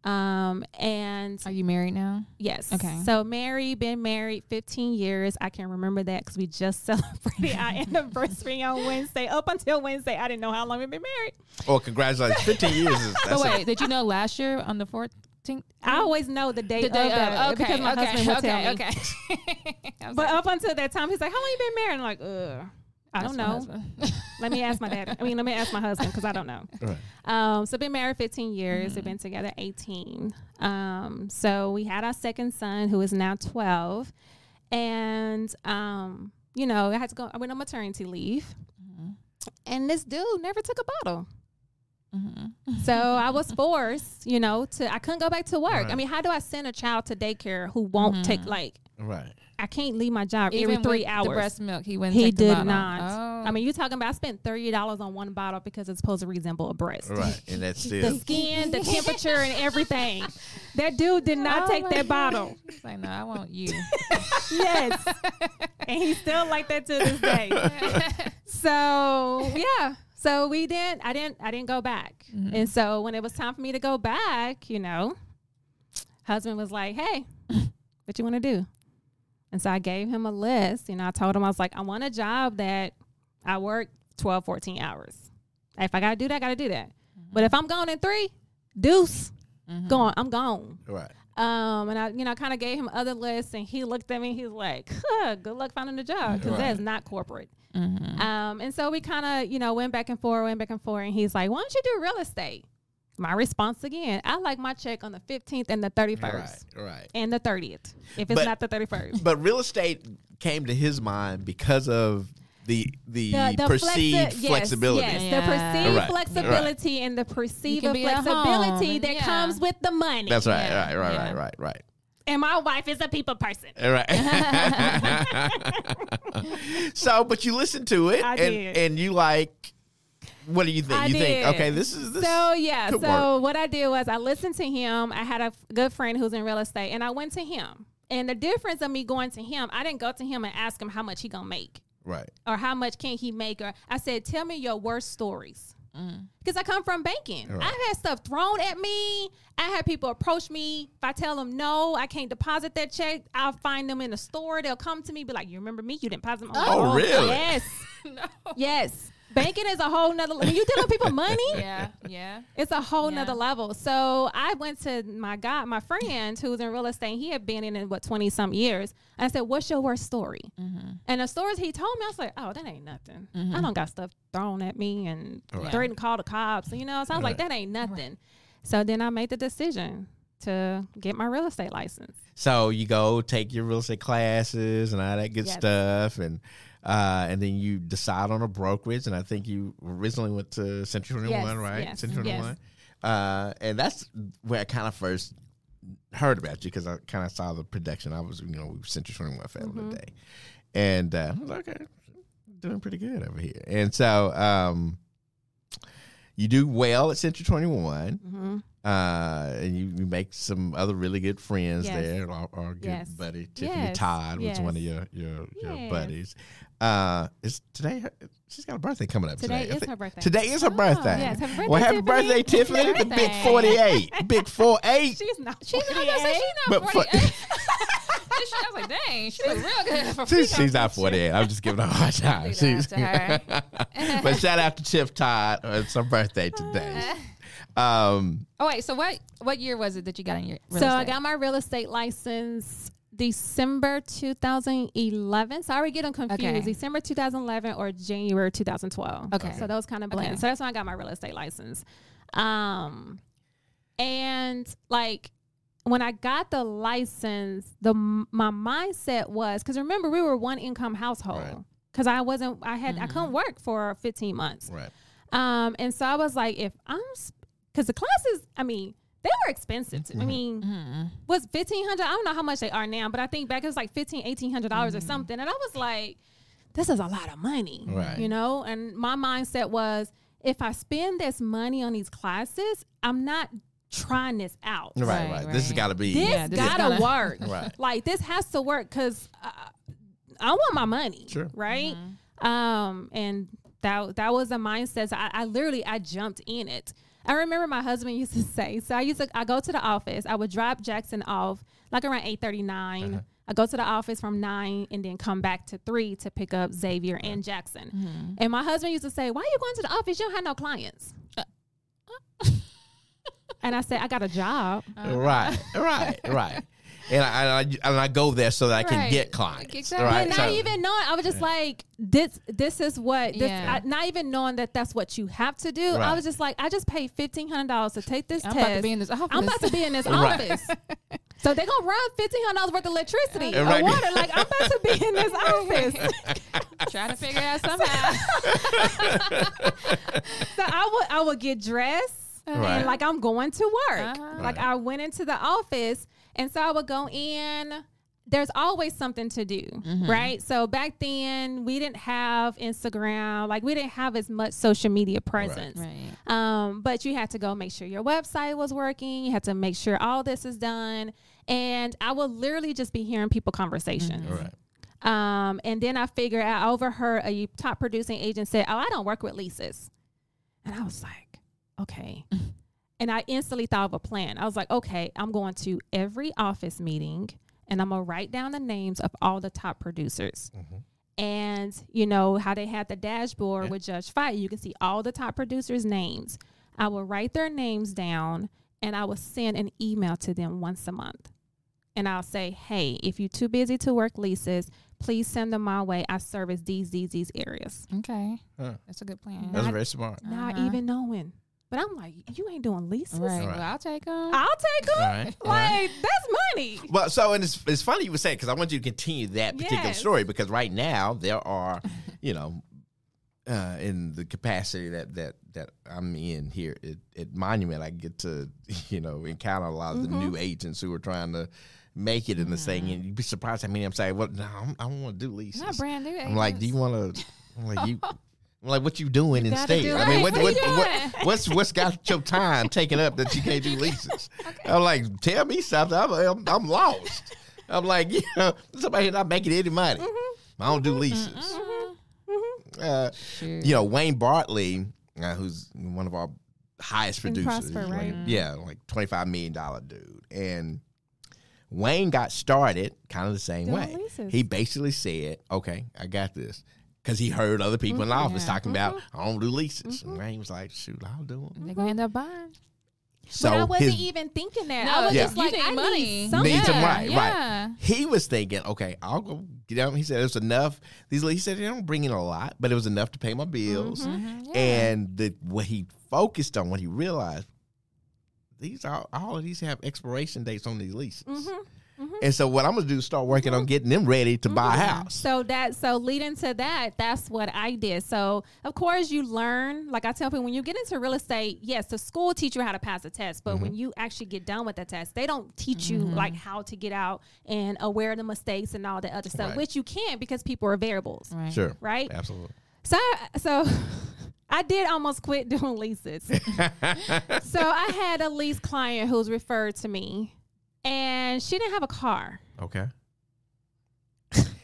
Um, and Are you married now? Yes. Okay. So married, been married 15 years. I can remember that because we just *laughs* celebrated our anniversary on Wednesday. Up until Wednesday, I didn't know how long we've been married. Oh, congratulations. 15 years is But that's a- wait, did you know last year on the fourth? Tink- I always know the date the day of, the, of, because my okay, husband will okay, tell me. okay. *laughs* But like, up until that time, he's like, "How long you been married?" I'm like, "Ugh, I that's don't know. *laughs* Let me ask my dad. I mean, let me ask my husband because I don't know." Right. Um, so been married 15 years. Mm-hmm. We've been together 18. Um, so we had our second son who is now 12. And um, you know, I had to go I went on maternity leave. Mm-hmm. And this dude never took a bottle. Mhm. So I was *laughs* forced, you know, to I couldn't go back to work. I mean, how do I send a child to daycare who won't take like Right. I can't leave my job. Even every three with hours. The breast milk, he wouldn't. he take did bottle. not. Oh. I mean, you're talking about I spent thirty dollars on one bottle because it's supposed to resemble a breast. Right. And that's *laughs* The skin, the temperature, and everything. *laughs* That dude did not Oh take that God. bottle. He's like, no, I want you. *laughs* Yes, and he's still like that to this day. So yeah, so we didn't. I didn't. I didn't go back. Mm-hmm. And so when it was time for me to go back, you know, husband was like, "Hey, what you want to do?" And so I gave him a list. You know, I told him I was like, "I want a job that I work 12, 14 hours. If I gotta do that, I gotta do that. But if I'm gone in three, deuce, Mhm. gone. I'm gone." right. Um, and I, you know, kind of gave him other lists, and he looked at me. He's like, huh, "Good luck finding a job because Right. that's not corporate." Mhm. Um, and so we kind of, you know, went back and forth, went back and forth, and he's like, "Why don't you do real estate?" My response again, I like my check on the fifteenth and the thirty first Right. Right. and the thirtieth, if it's But- not the thirty first. But real estate came to his mind because of the the, The, perceived flexi- flexibility. yes, Yeah. the perceived Right, flexibility and the perceived can be at flexibility home, that yeah. comes with the money. That's right. Yeah, Right. Right. yeah. Right. Right. Right. and my wife is a people person. Right. *laughs* *laughs* so, but you listen to it, I and did. and you like, what do you think? I you think, okay, this is this. So yeah, could so what I did was I listened to him. I had a good friend who's in real estate, and I went to him. And the difference of me going to him, I didn't go to him and ask him how much he gonna make right. or how much can he make, or I said, tell me your worst stories. Mm. Because I come from banking. Right. I've had stuff thrown at me. I had people approach me. If I tell them no, I can't deposit that check, I'll find them in the store. They'll come to me, be like, You remember me? You didn't deposit my Oh, money." really? Yes. *laughs* no. Yes. Banking is a whole nother when you dealing people money, *laughs* Yeah. Yeah. it's a whole Yeah. nother level. So I went to my guy, my friend who's in real estate. He had been in it what twenty some years. I said, "What's your worst story?" Mm-hmm. And the stories he told me, I was like, "Oh, that ain't nothing. I don't got stuff thrown at me and Right. threatened to call the cops. You know, so I was like, that ain't nothing." So then I made the decision to get my real estate license. So you go take your real estate classes and all that good Yes. stuff, and uh, and then you decide on a brokerage. And I think you originally went to Century Twenty One, Yes, right? yes, Century yes. Twenty One, uh, and that's where I kind of first heard about you because I kind of saw the production. I was, you know, we were Century Twenty One family Mm-hmm. day, and uh, I was like, okay, doing pretty good over here. And so um, you do well at Century Twenty One Mm-hmm. uh, and you, you make some other really good friends Yes. there. Our, our good Yes. buddy Tiffany Yes. Todd was one of your your, your buddies. Uh, is today? her- She's got a birthday coming up Today today. Is her birthday. Today is her Oh, birthday. yes, happy birthday, well, happy Tiffany. birthday, Tiffany, the big forty eight, big *laughs* four eight. She's not. She's not. I was gonna 48. she's not for- 48. *laughs* *laughs* She- I was like, dang, she look real good. For She's, she's not forty eight. I'm just giving her a hard time. Do She's, but shout out to Chip Todd. It's her birthday today. Um, Oh wait, so what what year was it that you got in your real so I got my real estate license December 2011. Sorry, get them confused. Okay. December 2011 or January 2012. Okay. So those kind of blend. Okay. So that's when I got my real estate license. Um, and like when I got the license, the my mindset was because remember we were one income household Right. because I wasn't I had I couldn't work for 15 months. right. Um, and so I was like, if I'm, because the classes, I mean, they were expensive. To, I mean, Mhm. was fifteen hundred? I don't know how much they are now, but I think back it was like fifteen, eighteen hundred dollars or something. And I was like, this is a lot of money, Right. You know. And my mindset was, if I spend this money on these classes, I'm not trying this out. Right, right. Right, This has got to be This Yeah, this gotta gonna- work. *laughs* Right. Like this has to work because uh, I want my money. Sure. Right. Mm-hmm. Um, and that that was a mindset. So I, I literally I jumped in it. I remember my husband used to *laughs* say. So I used to I go to the office. I would drop Jackson off like around 839. Uh-huh. I go to the office from nine and then come back to three to pick up Xavier and Jackson. Mm-hmm. And my husband used to say, "Why are you going to the office? You don't have no clients." and I said, I got a job. Right, right, right. And I, and I and I go there so that I can Right. get clients. Exactly. Right. And not So- even knowing, I was just like, this, this is what, this, Yeah. I, not even knowing that that's what you have to do. I was just like, I just paid fifteen hundred dollars to take this I'm test. about to be in this office. I'm about to be in this Right. office. So they're gonna run fifteen hundred dollars worth of electricity or Right. water. Like I'm about to be in this *laughs* office. trying to figure out somehow. *laughs* *laughs* So I would I would get dressed Right. and like I'm going to work. Uh-huh. Like Right. I went into the office and so I would go in. There's always something to do, Mm-hmm. right? So back then we didn't have Instagram, like we didn't have as much social media presence. right. Um, but you had to go make sure your website was working. You had to make sure all this is done. And I would literally just be hearing people conversations. Right. Um, and then I figured I overheard a top producing agent say, Oh, I don't work with leases. And I was like, Okay. *laughs* and I instantly thought of a plan. I was like, Okay, I'm going to every office meeting and I'm going to write down the names of all the top producers. And you know how they had the dashboard Yeah. with Judge Fight, you can see all the top producers' names. I will write their names down and I will send an email to them once a month. And I'll say, hey, if you're too busy to work leases, please send them my way. I service these, these, these areas. Okay. Huh. That's a good plan. That's Not- very smart. Not Uh-huh. even knowing. But I'm like, you ain't doing leases. Right. Right. Well, I'll take them. I'll take them. All right. Like, All right. that's money. Well, so and it's it's funny you would say because I want you to continue that particular Yes. story because right now there are, you know, uh, in the capacity that that that I'm in here at, at Monument, I get to *laughs* you know encounter a lot of the new agents who are trying to make it in this thing, and you'd be surprised how many I'm saying, well, no, I'm, I don't want to do leases. Not brand new. I'm like, do you want to? Like you. *laughs* Like, what you doing gotta instead? do I mean, what, What what, you what's what's got your time taken up that you can't do leases? *laughs* I'm like, tell me something. I'm, I'm, I'm lost. I'm like, *laughs* you know, somebody not making any money. Mm-hmm. I don't do leases. Uh, Shoot. you know, Wayne Bartley, uh, who's one of our highest producers, Prosper, like, right? yeah, like twenty five million dollar dude, and Wayne got started kind of the same Doing way. leases. He basically said, "Okay, I got this." Because he heard other people in the Mm-hmm. office Yeah. talking about, I don't do leases. And Wayne was like, shoot, I'll do them. They're gonna end up buying. So but I wasn't his- even thinking that. No, I was Yeah. just like, You need I money. need something. Need some Yeah, right, yeah. right. He was thinking, okay, I'll go get out. He said it was enough. These he said they don't bring in a lot, but it was enough to pay my bills. Mhm, yeah. And the what he focused on, what he realized, these are all of these have expiration dates on these leases. Mhm. And so what I'm gonna do is start working on mm-hmm. getting them ready to buy a mm-hmm. house. So that so leading to that, that's what I did. So of course you learn, like I tell people, when you get into real estate, yes, the school teach you how to pass a test, but when mm-hmm. you actually get done with the test, they don't teach you like how to get out and aware of the mistakes and all that other stuff, Right. which you can't because people are variables, Right. Sure, right? absolutely. So so *laughs* I did almost quit doing leases. *laughs* so I had a lease client who was referred to me, and she didn't have a car. Okay.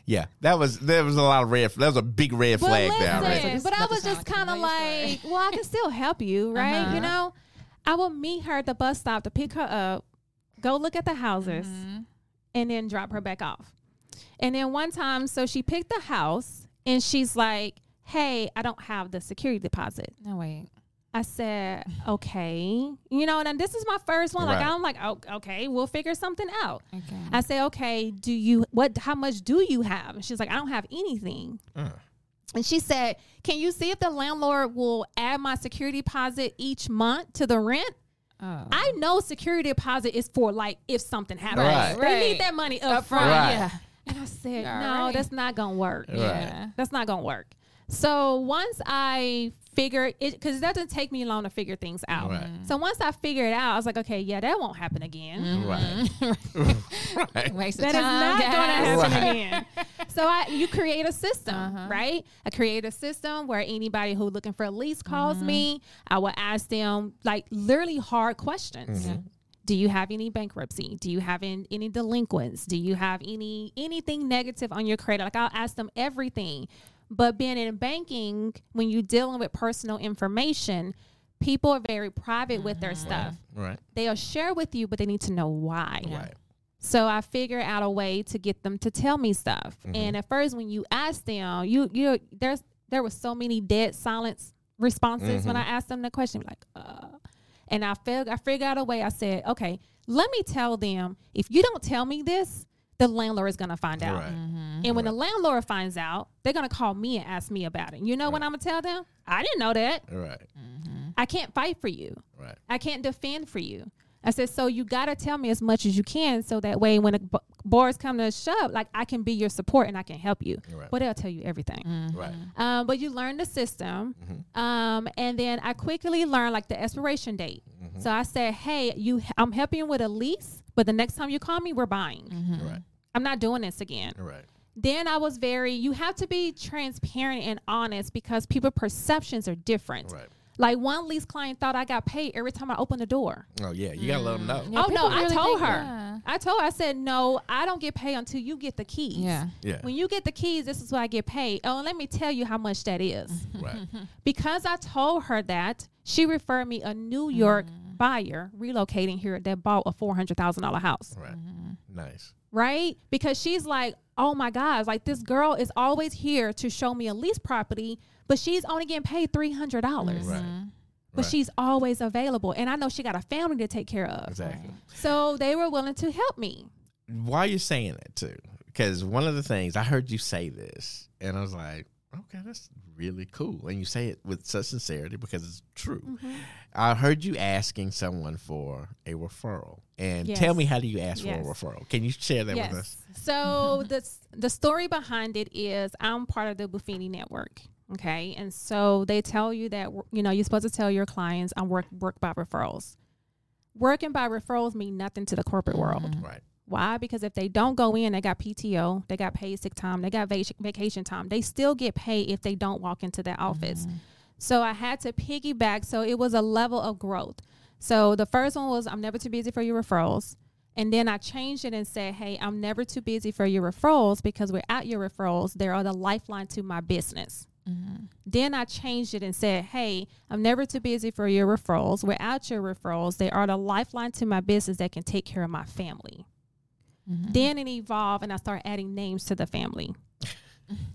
yeah, that was there was a lot of red. That was a big red But flag listen, there. Right. Right? but I was just kind of like, well, I can still help you, *laughs* right? Uh-huh. You know, I will meet her at the bus stop to pick her up, go look at the houses, Mhm. and then drop her back off. And then one time, so she picked the house, and she's like, "Hey, I don't have the security deposit." No wait. I said, "Okay, you know." And this is my first one. Like Right. I'm like, oh, "Okay, we'll figure something out." Okay. I say, "Okay, do you what? How much do you have?" And she's like, "I don't have anything." Uh, And she said, Can you see if the landlord will add my security deposit each month to the rent? oh. I know security deposit is for like if something happens. Right. They Right. need that money up, up front. front. Right. Yeah. And I said, All No, right. that's not gonna work. Right. Yeah. That's not gonna work. So once I figured it, because it doesn't take me long to figure things out. Right. So once I figure it out, I was like, okay, yeah, that won't happen again. Mm-hmm. Right. *laughs* right. Waste of That is time, not going to happen Right. again. So I, you create a system, Uh-huh. right? I create a system where anybody who looking for a lease calls mm-hmm. me. I will ask them like literally hard questions. Mm-hmm. Do you have any bankruptcy? Do you have any, any delinquents? Do you have any anything negative on your credit? Like I'll ask them everything. But being in banking, when you're dealing with personal information, people are very private with their mm-hmm. stuff. Right. They'll share with you, but they need to know why. Right. So I figured out a way to get them to tell me stuff. Mm-hmm. And at first, when you ask them, you you there's there was so many dead silence responses when mm-hmm. I asked them the question, like, uh. And I fig- I figured out a way. I said, okay, let me tell them if you don't tell me this, the landlord is gonna find out. Right. Mm-hmm. And when the landlord finds out, they're gonna call me and ask me about it. You know what I'm gonna tell them? I didn't know that. Right. Mm-hmm. I can't fight for you. Right. I can't defend for you. I said, so you got to tell me as much as you can so that way when the b- boards come to shove, like I can be your support and I can help you. Right. But they'll tell you everything. Mm-hmm. Right. Um, but you learn the system. Um, and then I quickly learned like the expiration date. So I said, hey, you, I'm helping with a lease, but the next time you call me, we're buying. Right. I'm not doing this again. Right. Then I was very, you have to be transparent and honest because people perceptions are different. Right. Like one lease client thought I got paid every time I opened the door. Oh yeah, you gotta let them know. Mm. Oh, yeah, oh no, people I really told think- her. yeah. I told her. I said no. I don't get paid until you get the keys. Yeah. Yeah. When you get the keys, this is what I get paid. Oh, and let me tell you how much that is. *laughs* Right. because I told her that, she referred me a New York mm. buyer relocating here that bought a four hundred thousand dollar house. Right. Mm-hmm. Nice. Right? Because she's like, oh my gosh, like this girl is always here to show me a lease property, but she's only getting paid three hundred dollars. Right. But Right. she's always available, and I know she got a family to take care of. Exactly. So they were willing to help me. Why are you saying that too? Because one of the things I heard you say this, and I was like, okay, that's really cool. And you say it with such sincerity because it's true. Mm-hmm. I heard you asking someone for a referral, and Yes. tell me how do you ask Yes. for a referral? Can you share that with us? So *laughs* the the story behind it is I'm part of the Buffini network. Okay, and so they tell you that you know you're supposed to tell your clients I work work by referrals. Working by referrals mean nothing to the corporate mm-hmm. world. Right. Why? Because if they don't go in, they got PTO, they got paid sick time, they got vac- vacation time. They still get paid if they don't walk into that office. Mm-hmm. So I had to piggyback. So it was a level of growth. So the first one was I'm never too busy for your referrals. And then I changed it and said, hey, I'm never too busy for your referrals because without your referrals, they are the lifeline to my business. Mm-hmm. Then I changed it and said, hey, I'm never too busy for your referrals. Without your referrals, they are the lifeline to my business that can take care of my family. Mm-hmm. Then it evolved and I started adding names to the family.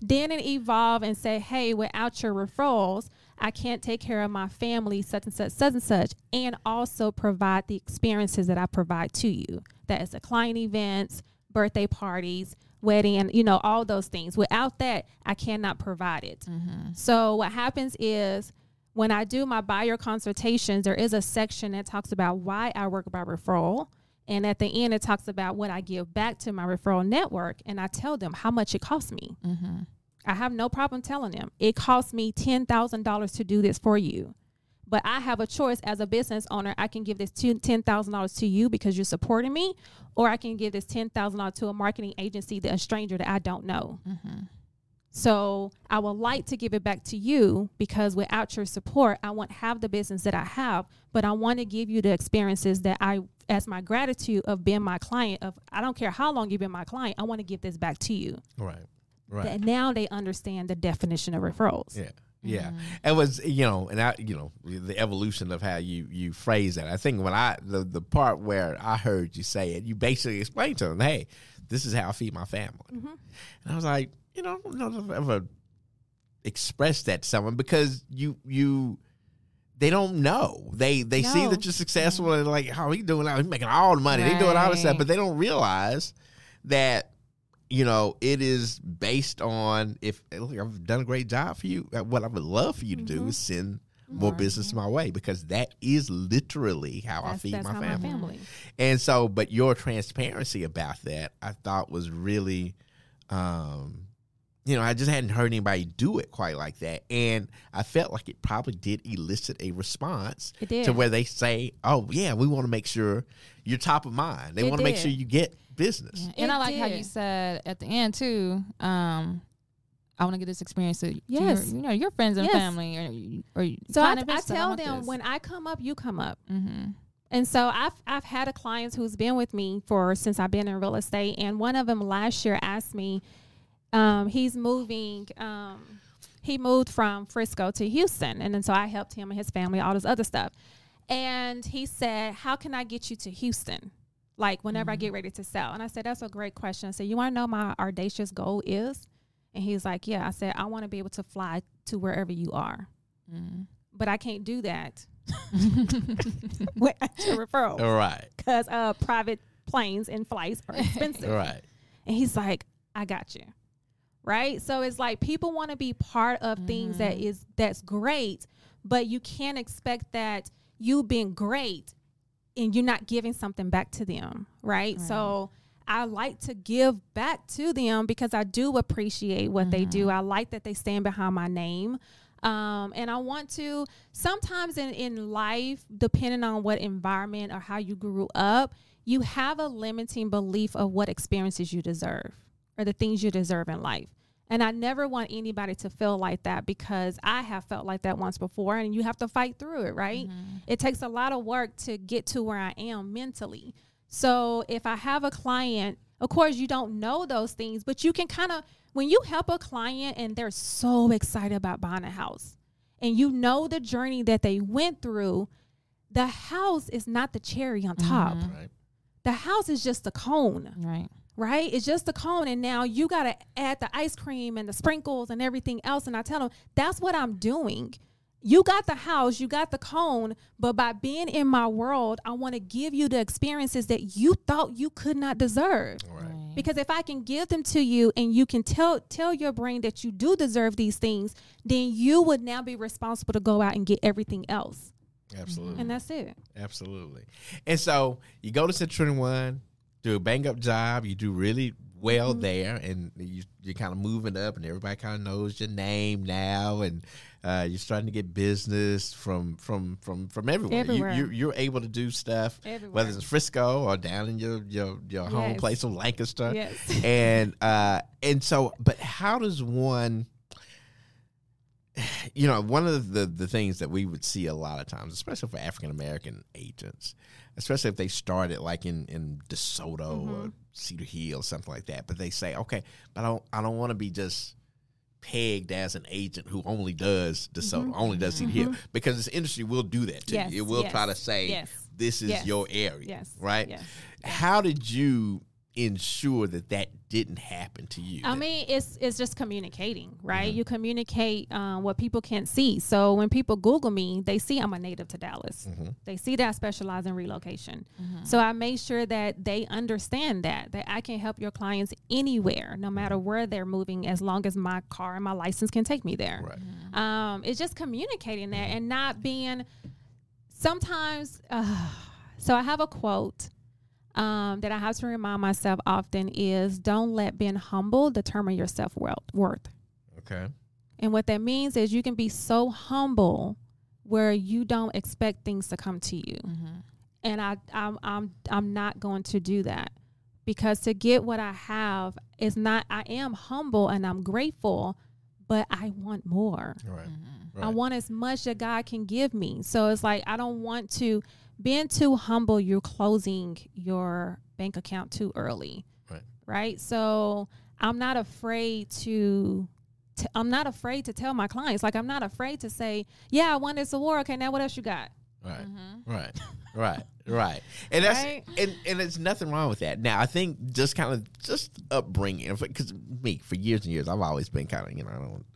then it evolved and said, hey, without your referrals, I can't take care of my family, such and such, such and such, and also provide the experiences that I provide to you. That is the client events, birthday parties, wedding, and you know, all those things. Without that, I cannot provide it. Mm-hmm. So what happens is when I do my buyer consultations, there is a section that talks about why I work by referral. And at the end, it talks about what I give back to my referral network. And I tell them how much it costs me. Mm-hmm. I have no problem telling them it costs me $10,000 to do this for you. But I have a choice as a business owner. I can give this $10,000 to you because you're supporting me, or I can give this $10,000 to a marketing agency, that a stranger that I don't know. Mm-hmm. So I would like to give it back to you because without your support, I won't have the business that I have. But I want to give you the experiences that I, as my gratitude of being my client. Of I don't care how long you've been my client, I want to give this back to you. Right. Right. That now they understand the definition of referrals. Yeah. Yeah. Mm-hmm. It was, you know, and I, you know, the evolution of how you you phrase that. I think when I the the part where I heard you say it, you basically explained to them, "Hey, this is how I feed my family." Mm-hmm. And I was like, you know, I don't know if I've ever expressed that to someone because you you they don't know. They they see that you're successful mm-hmm. and like, how he doing now? He's making all the money. They doing all this stuff, but they don't realize that you know it is based on if look, I've done a great job for you. uh, What I would love for you to do is send more business my way because that is literally how I feed that's my family. my family. And so, but your transparency about that, I thought was really, um, you know, I just hadn't heard anybody do it quite like that, and I felt like it probably did elicit a response to where they say, "Oh, yeah, we want to make sure you're top of mind. They want to make sure you get business." Yeah. And It I like how you said at the end too. Um, I want to get this experience to, to Yes. your, you know, your friends and Yes. family, or, or So I, I tell them when I come up, you come up. hmm And so I've I've had a client who's been with me for since I've been in real estate, and one of them last year asked me, um, he's moving. Um, he moved from Frisco to Houston, and then so I helped him and his family, all this other stuff. And he said, "How can I get you to Houston?" Like whenever I get ready to sell, and I said, "That's a great question." I said, "You want to know my audacious goal is?" And he's like, "Yeah." I said, "I want to be able to fly to wherever you are." Mm-hmm. but I can't do that *laughs* with extra referrals All right. because uh, private planes and flights are expensive. All right. And he's like, I got you. Right? So it's like people want to be part of things that is that's great, but you can't expect that you being great and you're not giving something back to them, right? So I like to give back to them because I do appreciate what they do. I like that they stand behind my name. Um, and I want to sometimes in, in life, depending on what environment or how you grew up, you have a limiting belief of what experiences you deserve or the things you deserve in life. And I never want anybody to feel like that because I have felt like that once before and you have to fight through it, right? Mm-hmm. It takes a lot of work to get to where I am mentally. So if I have a client, of course, you don't know those things, but you can kind of, when you help a client and they're so excited about buying a house and you know the journey that they went through, the house is not the cherry on top. Mm-hmm. Right. The house is just the cone Right. Right? It's just the cone, and now you got to add the ice cream and the sprinkles and everything else. And I tell them that's what I'm doing. You got the house, you got the cone, but by being in my world, I want to give you the experiences that you thought you could not deserve. All right. Because if I can give them to you and you can tell tell your brain that you do deserve these things, then you would now be responsible to go out and get everything else. Absolutely. And that's it. Absolutely. And so you go to Century 21, do a bang up job, you do really well Mm-hmm. there, and you, you're kind of moving up, and everybody kind of knows your name now, and uh, you're starting to get business from from from from everywhere. Everywhere. You, you, you're able to do stuff, Everywhere. whether it's Frisco or down in your your, your home Yes. place of Lancaster. Yes. and uh, and so, but how does one? *sighs* you know, one of the, the things that we would see a lot of times, especially for African American agents, especially if they started like in in DeSoto or mm-hmm. Cedar Hill, or something like that, but they say, okay, but I don't I don't want to be just pegged as an agent who only does DeSoto, mm-hmm. only does Cedar Hill, mm-hmm. because this industry will do that to Yes, you. It will yes, try to say yes, this is your area, yes, right? How did you ensure that that didn't happen to you? I mean, it's it's just communicating, right? Mm-hmm. You communicate um, what people can't see. So when people Google me, they see I'm a native to Dallas. Mm-hmm. They see that I specialize in relocation. So I make sure that they understand that that I can help your clients anywhere, no matter where they're moving, as long as my car and my license can take me there. right. Um, it's just communicating that and not being. Sometimes, uh, so I have a quote um, that I have to remind myself often is don't let being humble determine your self worth. Okay. And what that means is you can be so humble where you don't expect things to come to you. And I, I'm, I'm, I'm not going to do that because to get what I have is not, I am humble and I'm grateful, but I want more. All right. I Right. want as much that God can give me. So it's like I don't want to being too humble, you're closing your bank account too early. Right. Right? So I'm not afraid to t- I'm not afraid to tell my clients. Like I'm not afraid to say, "Yeah, I won this award. Okay, now what else you got?" Right. Mm-hmm. Right. Right. Right. And that's Right? and and there's nothing wrong with that. Now I think just kind of just upbringing because me for years and years I've always been kind of you know I don't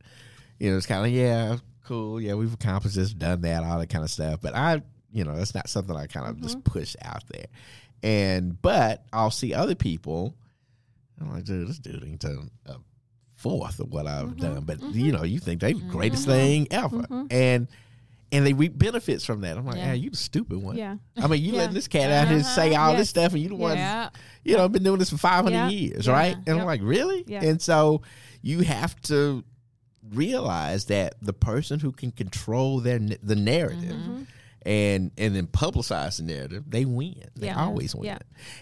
you know it's kind of yeah cool yeah we've accomplished this done that all that kind of stuff but I you know that's not something I kind of Mm-hmm. just push out there and but I'll see other people I'm like dude this dude ain't done a fourth of what I've Mm-hmm. done but you know you think they the greatest thing ever and and they reap benefits from that I'm like Yeah. yeah you the stupid one Yeah. I mean, you *laughs* Yeah. letting this cat out here say all Yes. this stuff, and you the one, Yeah. you know, been doing this for five hundred Yeah. years, Yeah. right? And Yep. I'm like, really? Yeah. And so you have to realize that the person who can control their the narrative Mm-hmm. And and then publicize the narrative, they win. They Yeah. always win. Yeah.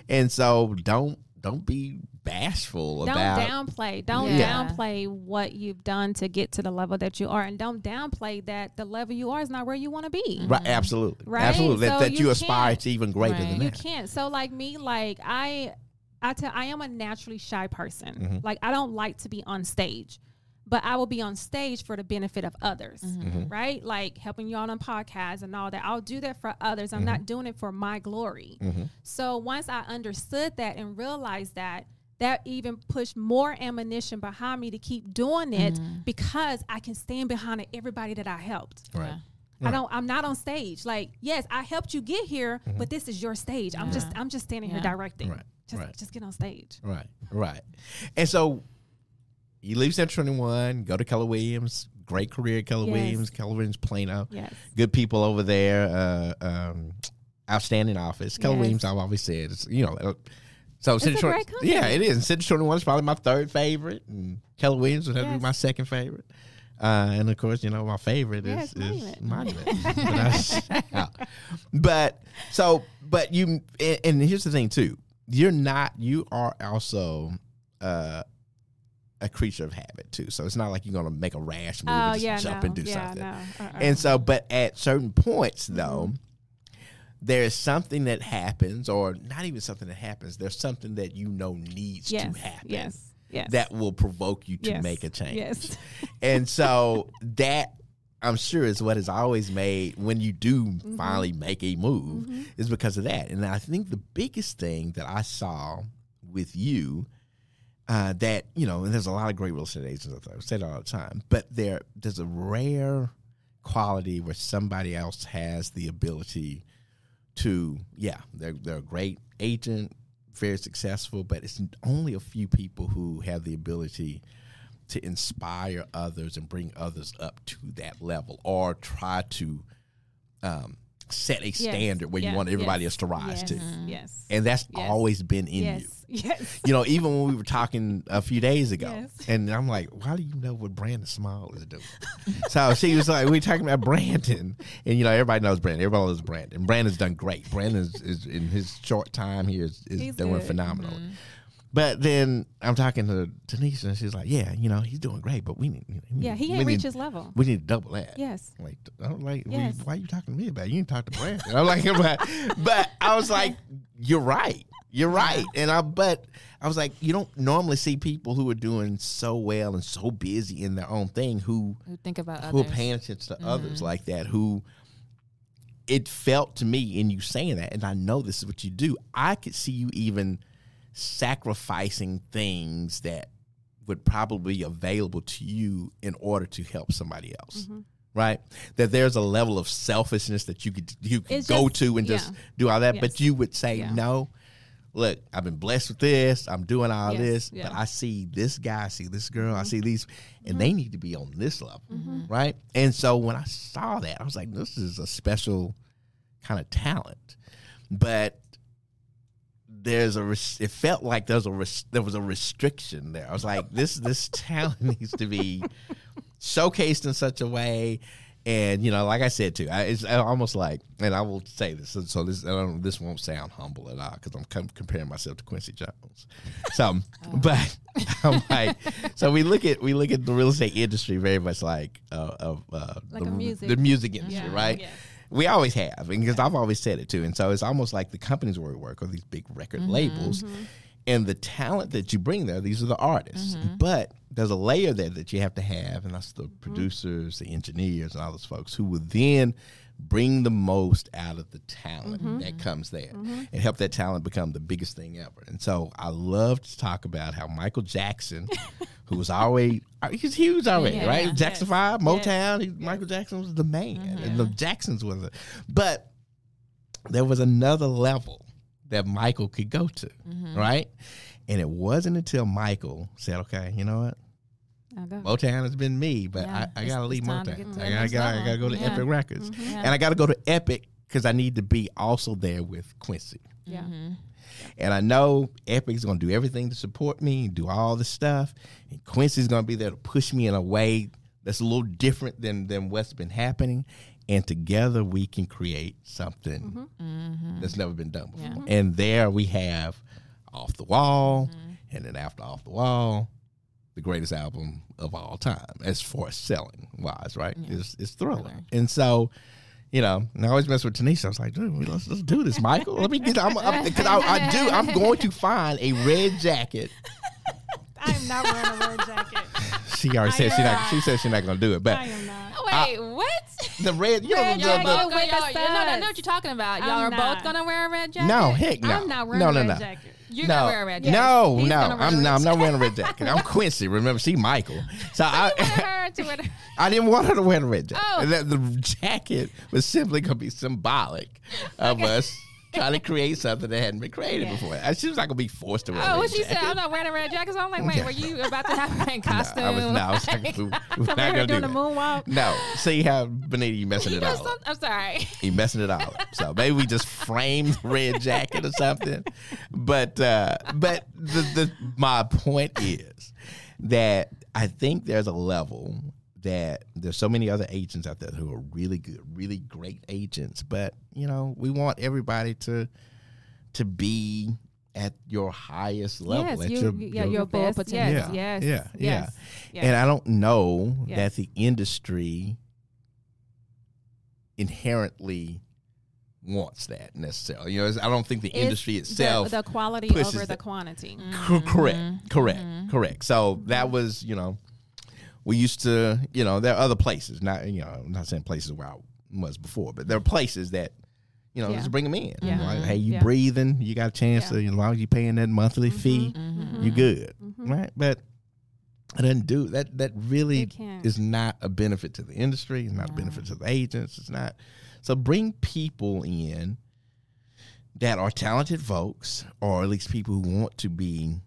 And so don't don't be bashful Don't about downplay. Don't Yeah. downplay what you've done to get to the level that you are, and don't downplay that the level you are is not where you want to be. right. Absolutely, Right? absolutely. That, So that you, you aspire to even greater Right. than that You can't. So like me, like I, I tell, I am a naturally shy person. Mm-hmm. Like I don't like to be on stage, but I will be on stage for the benefit of others, Mm-hmm. right? Like helping y'all on podcasts and all that. I'll do that for others. I'm Mm-hmm. not doing it for my glory. So once I understood that and realized that. That even pushed more ammunition behind me to keep doing it Mm-hmm. because I can stand behind everybody that I helped. Right. I don't. I'm not on stage. Like, yes, I helped you get here, but this is your stage. I'm just. I'm just standing here directing. Right, Just, right. just get on stage. Right, right. And so you leave Century 21, go to Keller Williams, great career at Keller Yes. Williams, Keller Williams Plano. Yes. Good people over there, uh, um, outstanding office. Keller Yes. Williams, I've always said, it's, you know, uh, so great company. yeah, it is. And Century 21 is probably my third favorite, and Keller Williams would have to be my second favorite. Uh, and of course, you know, my favorite Yes, is, is Monument. *laughs* But, yeah. but so, but you, and, and here's the thing too. You're not. You are also uh, a creature of habit too. So it's not like you're gonna make a rash move Oh and just yeah. jump no. and do yeah, something. No. Uh-uh. And so, but at certain points though, Mm-hmm. there is something that happens, or not even something that happens. There's something that you know needs yes. to happen Yes. Yes. that will provoke you to Yes. make a change. Yes. *laughs* And so that I'm sure is what has always made when you do Mm-hmm. finally make a move is because of that. And I think the biggest thing that I saw with you uh, that you know, and there's a lot of great real estate agents. out there, I say it all the time, but there there's a rare quality where somebody else has the ability to, yeah, they're they're a great agent, very successful, but it's only a few people who have the ability to inspire others and bring others up to that level, or try to um, set a standard where you want everybody Yes. else to rise yes. to, Yes. and that's always been in you yes. *laughs* Yes. you know, even when we were talking a few days ago, and I'm like, why do you know what Brandon Small is doing? so she was like, we talking about Brandon, and you know, everybody knows Brandon. Everybody knows Brandon. Brandon's done great. Brandon is, is in his short time here is, is doing good. phenomenal. Mm-hmm. But then I'm talking to Tenesha, and she's like, yeah, you know, he's doing great, but we need, we Yeah. He ain't reached his level. We need to double that. Yes. I'm Like, I'm like, we- Yes. why are you talking to me about? it? You didn't talk to Brandon. I'm like, *laughs* but, but I was like, you're right, you're right, and I, but I was like, you don't normally see people who are doing so well and so busy in their own thing who Who think about who are paying attention to mm-hmm. others like that. Who it felt to me in you saying that, and I know this is what you do. I could see you even sacrificing things that would probably be available to you in order to help somebody else. Mm-hmm. Right, that there's a level of selfishness that you could you could It's go just- to and just do all that, Yes. but you would say Yeah. no. Look, I've been blessed with this. I'm doing all Yes, this, yeah. Mm-hmm. but I see this guy, I see this girl, I see these, and they need to be on this level, Mm-hmm. right? And so when I saw that, I was like, this is a special kind of talent, but there's a res- it felt like there's a res- there was a restriction there. I was like, this this *laughs* talent needs to be showcased in such a way. And you know, like I said too, I, it's almost like, and I will say this, so, so this I don't, this won't sound humble at all because I'm com- comparing myself to Quincy Jones. So, *laughs* *laughs* but I'm like, so we look at we look at the real estate industry very much like uh, of uh, Like the, a music. the music industry, Yeah, right? yes. We always have, because I've always said it too. And so it's almost like the companies where we work or these big record mm-hmm, labels, mm-hmm. and the talent that you bring there. These are the artists, mm-hmm. but there's a layer there that you have to have, and that's the producers, the engineers, and all those folks who will then bring the most out of the talent mm-hmm. that comes there mm-hmm. and help that talent become the biggest thing ever. And so I love to talk about how Michael Jackson, *laughs* who was always uh, he's huge already, Yeah, right? yeah. Jackson Yes. Five, Yes. Motown. He, Michael Jackson was the man, mm-hmm. and the Jacksons was it. But there was another level that Michael could go to, right? And it wasn't until Michael said, "Okay, you know what? I'll go. Motown has been me, but Yeah, I, I gotta it's leave time to Motown. get to I gotta, next gotta, I gotta go to Yeah. Epic mm-hmm. Records, Yeah. and I gotta go to Epic because I need to be also there with Quincy. Mm-hmm. Yeah. And I know Epic's gonna do everything to support me and do all the stuff. And Quincy's gonna be there to push me in a way that's a little different than than what's been happening. And together we can create something mm-hmm. that's never been done before. And there we have Off the Wall, and then after Off the Wall, the greatest album of all time as far as selling wise, right? It's it's thriller. Thriller. And so you know, and I always mess with Tenesha. I was like, dude, let's, let's do this, Michael. Let me get, I'm, because I, I do, I'm going to find a red jacket. *laughs* I am not wearing a red jacket. She already said she's not, she said she's not going to do it, but I am not. Wait, what? the red, you know, Red the, oh, Y'all the, with y'all, the y'all, no, no, I know what you're talking about. Y'all I'm are not. both gonna wear a red jacket. no, heck no. I'm not wearing no, a red no. jacket. You're no, gonna wear a red jacket. no, He's no. a I'm no, I'm not wearing a red jacket. I'm *laughs* Quincy. Remember, she Michael. So I, wanted her *laughs* to wear the- I didn't want her to wear the red jacket. Oh. That- the jacket was simply going to be symbolic *laughs* of us trying to create something that hadn't been created Yeah. before. She was not going to be forced to wear Oh, red what she jacket. said? I'm not wearing a red jacket. So I'm like, wait, were you about to have her in No, costume? I was, no, I was like, we- we're *laughs* not to doing do the moonwalk. No, see how Benita, you messing You it all some- up. I'm sorry. You messing it all up. So maybe we just framed the red jacket or something. But uh, but the, the my point is that I think there's a level that there's so many other agents out there who are really good, really great agents. But you know, we want everybody to to be at your highest level, yes, at you, your, yeah, your full best. potential. Yes, Yeah, yes, yeah, yes, yes. and I don't know that the industry inherently wants that necessarily. You know, I don't think the It's industry itself. the, quality over the that. quantity. cor- correct, mm-hmm. correct, mm-hmm. correct. So that mm-hmm. was, you know, we used to, you know, there are other places. Not, you know, I'm not saying places where I was before, but there are places that. You know, Yeah. just bring them in. Yeah. Like, hey, you Yeah. breathing, you got a chance to, as long as you're paying that monthly fee, Mm-hmm. you good, right? But it doesn't do that. That really is not a benefit to the industry. It's not a benefit to the agents. It's not. So bring people in that are talented folks, or at least people who want to be,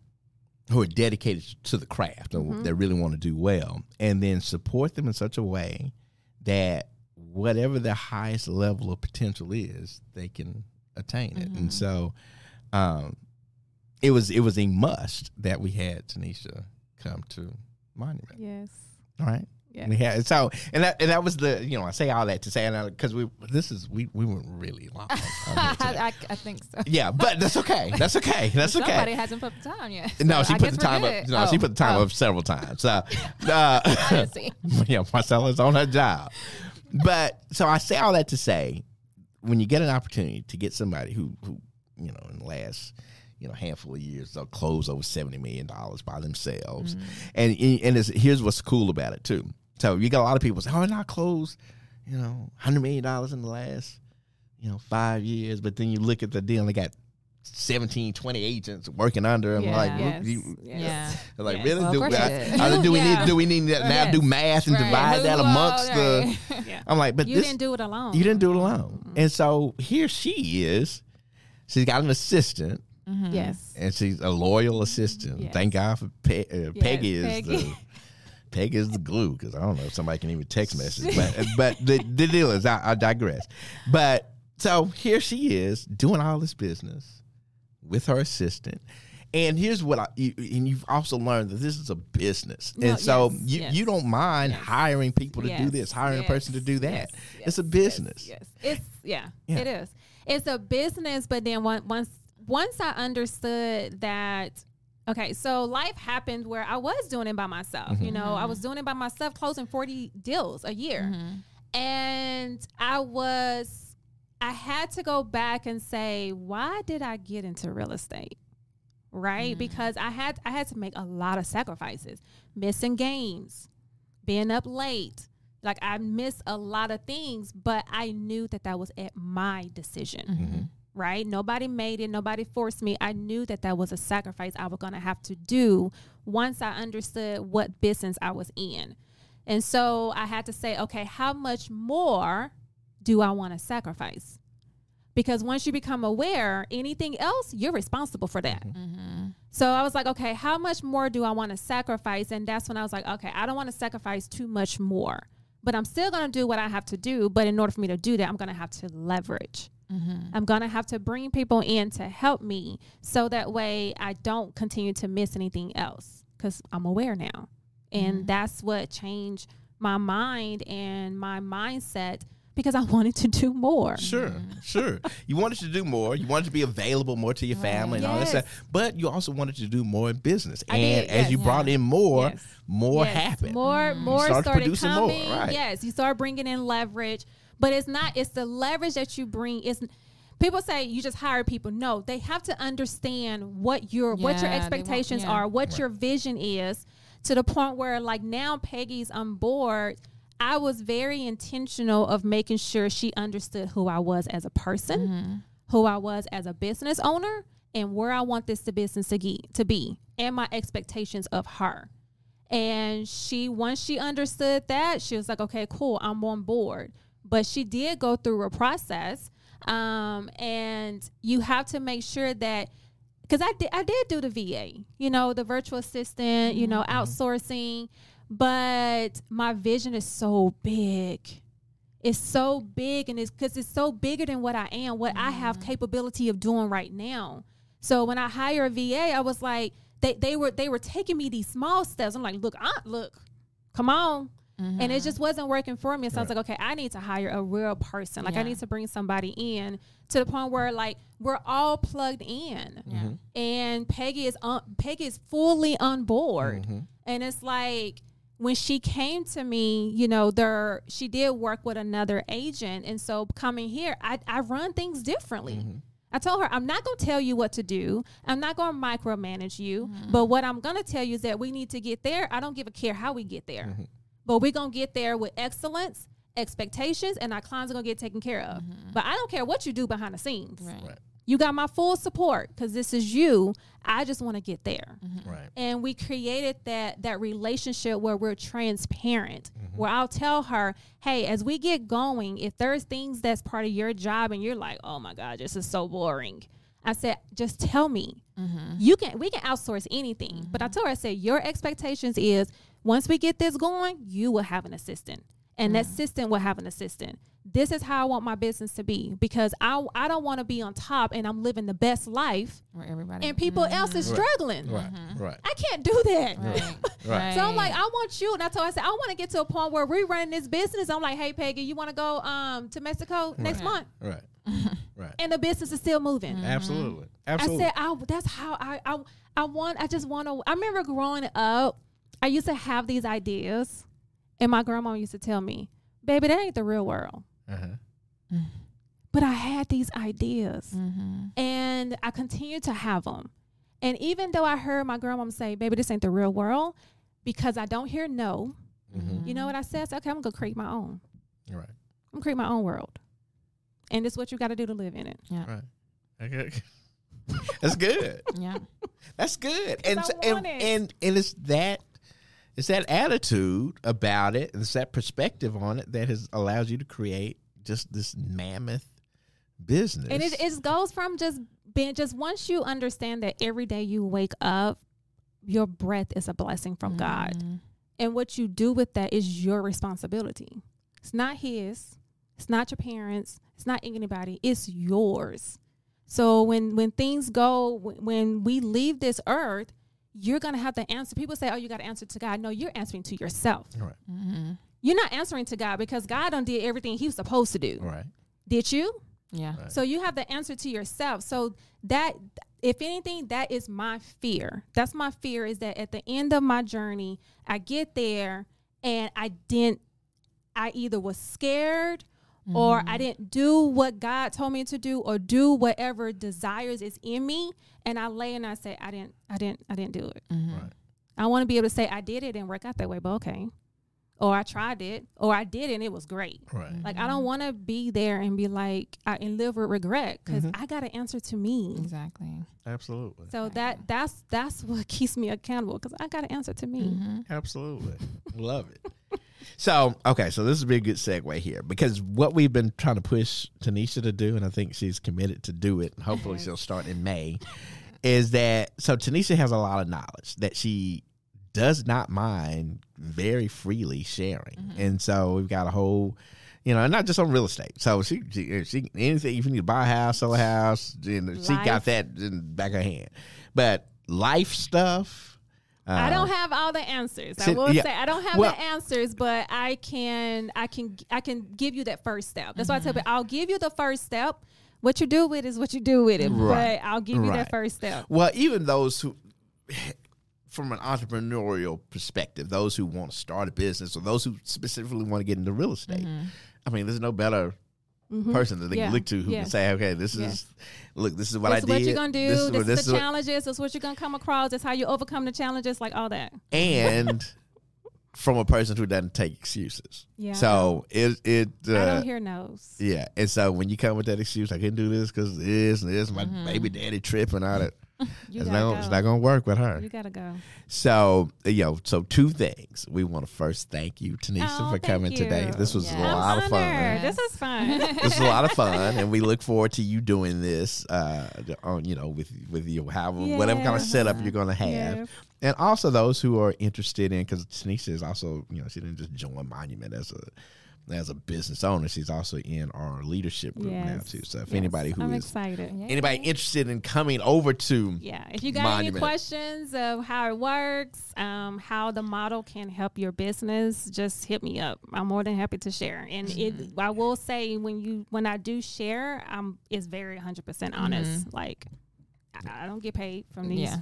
who are dedicated to the craft, or that really want to do well, and then support them in such a way that whatever their highest level of potential is, they can attain it. And so, um, it was it was a must that we had Tenesha come to Monument. Yes. All right. Yeah. Had so and that and that was the you know I say all that to say because we this is we we went really long. on here today. I, I think so. yeah, but that's okay. That's okay. *laughs* That's okay. Somebody hasn't put the time yet. no, she I put the time up. No, she Oh, put the time oh, up several times. So, *laughs* uh, *laughs* yeah, Marcella's on her job. But so I say all that to say, when you get an opportunity to get somebody who, who you know, in the last you know handful of years they'll close over seventy million dollars by themselves, and and it's, here's what's cool about it too. So you got a lot of people say, "Oh, and I closed, you know, hundred million dollars in the last, you know, five years," but then you look at the deal and they got 17, 20 agents working under them. Yeah. like, Yes. you- yes. Yeah. *laughs* like, Yes. really? Well, do, course I. I- do we Yeah. need do we need to now do Yes. math and Right. divide that Who- amongst oh, the? *laughs* Yeah. I'm like, but you this didn't do it alone. you didn't do it alone, and so here she is. She's got an assistant, Yes. and she's a loyal assistant. Yes. Thank God for Pe- uh, Peggy is Peggy. the *laughs* Peggy is the glue because I don't know if somebody can even text message, but *laughs* but the, the deal is I, I digress. But so here she is doing all this business with her assistant. And here's what I you, and you've also learned that this is a business, No, and so yes, you yes. you don't mind hiring people to do this, hiring yes, a person to do that. yes, it's a business. Yes, yes. it's yeah, Yeah. it is. It's a business, but then once once I understood that. Okay, so life happened where I was doing it by myself. You mm-hmm. know, I was mm-hmm. doing it by myself, closing forty deals a year, mm-hmm. and I was. I had to go back and say, why did I get into real estate? right? Mm. Because i had i had to make a lot of sacrifices. Missing games being up late. Like i missed a lot of things but i knew that that was at my decision right? Nobody made it. Nobody forced me. I knew that that was a sacrifice i was going to have to do once i understood what business i was in. And so i had to say okay how much more do i want to sacrifice? Because once you become aware anything else you're responsible for that. Mm-hmm. Mm-hmm. So I was like, okay, how much more do I want to sacrifice? And that's when I was like, okay, I don't want to sacrifice too much more, but I'm still going to do what I have to do. But in order for me to do that, I'm going to have to leverage. Mm-hmm. I'm going to have to bring people in to help me so that way I don't continue to miss anything else because I'm aware now. And mm-hmm. that's what changed my mind and my mindset because I *laughs* wanted to do more. Sure, mm-hmm. sure. You wanted to do more. You wanted to be available more to your family and all that stuff. But you also wanted to do more in business. I and did, as yes. you brought in more, Yes. more Yes. happened. More, more started started, producing more, coming. right. Yes, you start bringing in leverage, but it's not. It's the leverage that you bring. It's people say you just hire people. No, they have to understand what your what your Yeah, they want- expectations yeah. are, what your vision is, to the point where like now Peggy's on board. I was very intentional of making sure she understood who I was as a person, Mm-hmm. who I was as a business owner, and where I want this to business to, get, to be and my expectations of her. And she, once she understood that, she was like, okay, cool, I'm on board. But she did go through a process. Um, and you have to make sure that, because I did, I did do the VA, you know, the virtual assistant, you know, outsourcing, but my vision is so big. It's so big, and it's because it's so bigger than what I am, what I have capability of doing right now. So when I hire a VA, I was like, they, they were they were taking me these small steps. I'm like, look, I, look, come on. And it just wasn't working for me. So I was like, okay, I need to hire a real person. Like I need to bring somebody in to the point where like we're all plugged in. Yeah. And Peggy is on Peggy is fully on board. Mm-hmm. And it's like when she came to me, you know, there she did work with another agent. And so coming here, I, I run things differently. Mm-hmm. I told her, I'm not going to tell you what to do. I'm not going to micromanage you. Mm-hmm. But what I'm going to tell you is that we need to get there. I don't give a care how we get there. Mm-hmm. But we're going to get there with excellence, expectations, and our clients are going to get taken care of. Mm-hmm. But I don't care what you do behind the scenes. Right. Right. You got my full support because this is you. I just want to get there mm-hmm. Right. and we created that that relationship where we're transparent Mm-hmm. where i'll tell her hey as we get going if there's things that's part of your job and you're like oh my god this is so boring i said just tell me mm-hmm. you can we can outsource anything but i told her i said your expectations is once we get this going you will have an assistant and that mm. assistant will have an assistant this is how i want my business to be because i, I don't want to be on top and i'm living the best life Where everybody and people mm-hmm. else is Right. struggling Right. Mm-hmm. Right. I can't do that. Right. Right. *laughs* So I'm like, I want you, and I told her, I said, I want to get to a point where we're running this business. I'm like, hey, Peggy, you want to go um to Mexico next Right. month? Right. *laughs* Right. And the business is still moving. Absolutely. Absolutely. I said, I, that's how I, I, I want. I just want to. I remember growing up, I used to have these ideas, and my grandma used to tell me, "Baby, that ain't the real world." uh-huh. But I had these ideas, Mm-hmm. and I continued to have them. And even though I heard my grandma say, "Baby, this ain't the real world," because I don't hear no. Mhm. You know what I said? I said, okay, I'm gonna create my own. Right. I'm gonna create my own world. And it's what you gotta do to live in it. Yeah. Right. Okay. *laughs* That's good. Yeah. That's good. And so- and, and and it's that it's that attitude about it, and it's that perspective on it that has allows you to create just this mammoth business. And it, it goes from just being just once you understand that every day you wake up, your breath is a blessing from God. Mhm. And what you do with that is your responsibility. It's not his, it's not your parents, it's not anybody, it's yours. So when when things go when- when we leave this earth, you're gonna have to answer. People say, "Oh, you got to answer to God." No, you're answering to yourself. right. Mhm. You're not answering to God because God done did everything He was supposed to do. Right. Did you? Yeah. Right. So you have the answer to yourself. So that, if anything, that is my fear. That's my fear is that at the end of my journey, I get there and I didn't. I either was scared or I didn't do what God told me to do or do whatever desires is in me and I lay and I say I didn't I didn't I didn't do it. Mhm. Right. I want to be able to say I did it and work out that way, but okay. Or I tried it or I did it and it was great. Right. Like I don't want to be there and be like I, and live with regret because Mm-hmm. I got to answer to me. Exactly. Absolutely. So that that's that's what *laughs* keeps me accountable because I got to answer to me. Mhm. Absolutely. Love it. So, okay, so this would be a good segue here because what we've been trying to push Tenesha to do, and I think she's committed to do it, hopefully mm-hmm. she'll start in May, is that so Tenesha has a lot of knowledge that she does not mind very freely sharing. Mm-hmm. And so we've got a whole you know, not just on real estate. So she, she, she anything if you need to buy a house, sell a house, and she got that in the back of her hand. But life stuff, uh, I don't have all the answers. I will yeah. say I don't have Well- the answers, but I can I can I can give you that first step. That's why I tell people I'll give you the first step. What you do with it is what you do with it. Right. But I'll give you Right. that first step. Well, even those who, *sighs* from an entrepreneurial perspective, those who want to start a business or those who specifically want to get into real estate, I mean, there's no better person that they Mm-hmm. Yeah. can look to who Yeah. can say, okay, this Yeah. is, look, this is what this I did. what you're gonna do. This This is, what, this the is what- challenges. This is what you're gonna come across. This is how you overcome the challenges. Like all that. and *laughs* from a person who doesn't take excuses. Yeah. So it it I uh, don't hear no's. yeah, and so when you come with that excuse, I couldn't do this because this and this, my Mm-hmm. baby daddy tripping on it. You *laughs* It's gotta go. it's not gonna work with her. You gotta go. So, you know, so two things. We want to first thank you, Tenesha, Oh, for coming today. This was Yeah. a I'm lot of fun. honored. This is fun. this is a lot of fun, and we look forward to you doing this. Uh, on you know, with with you, however, whatever kind of setup you're gonna have, Yeah. and also those who are interested in, because Tenesha is also, you know, she didn't just join Monument as a as a business owner. She's also in our leadership group now too. So if Yes. anybody who I'm is excited. Yeah. anybody interested in coming over to Yeah. If you got Monument. any questions of how it works, um, how the model can help your business, just hit me up. I'm more than happy to share. And it, I will say when you when I do share, I'm it's very 100 percent honest. Like I, I don't get paid from these Yeah.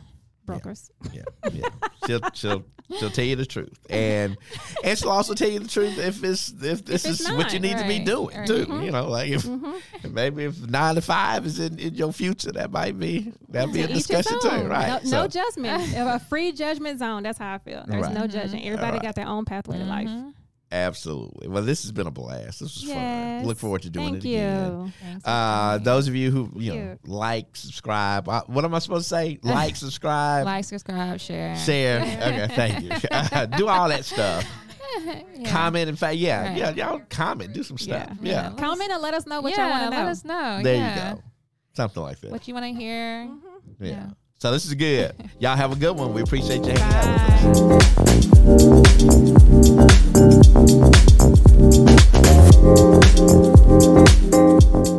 Brokers. Yeah, yeah. she'll she'll she'll tell you the truth, and *laughs* and she'll also tell you the truth if it's if this it's is what you not. need to be doing right. too. Mm-hmm. You know, like if mm-hmm. *laughs* maybe if nine to five is in, in your future, that might be that'd be a discussion too, right? No, So- no judgment. *laughs* A free judgment zone. That's how I feel. There's Right. no judging. Mm-hmm. Everybody Right. got their own pathway to life. Mm-hmm. Absolutely. Well, this has been a blast. This was fun. Look forward to doing Thank it you. again. Thanks Uh, those of you who you know like, subscribe. Uh, what am I supposed to say? *laughs* Like, subscribe, like, subscribe, share. share. *laughs* Okay, thank you. *laughs* Do all that stuff. Yeah. Comment. In fact, yeah, Right. yeah, y'all comment. Do some stuff. Yeah. yeah. Comment and let us know what y'all want to know. let us know. There you go. Something like that. What you want to hear. Mm-hmm. yeah. yeah. So this is good. Y'all have a good one. We appreciate you hanging out with us. Thank you.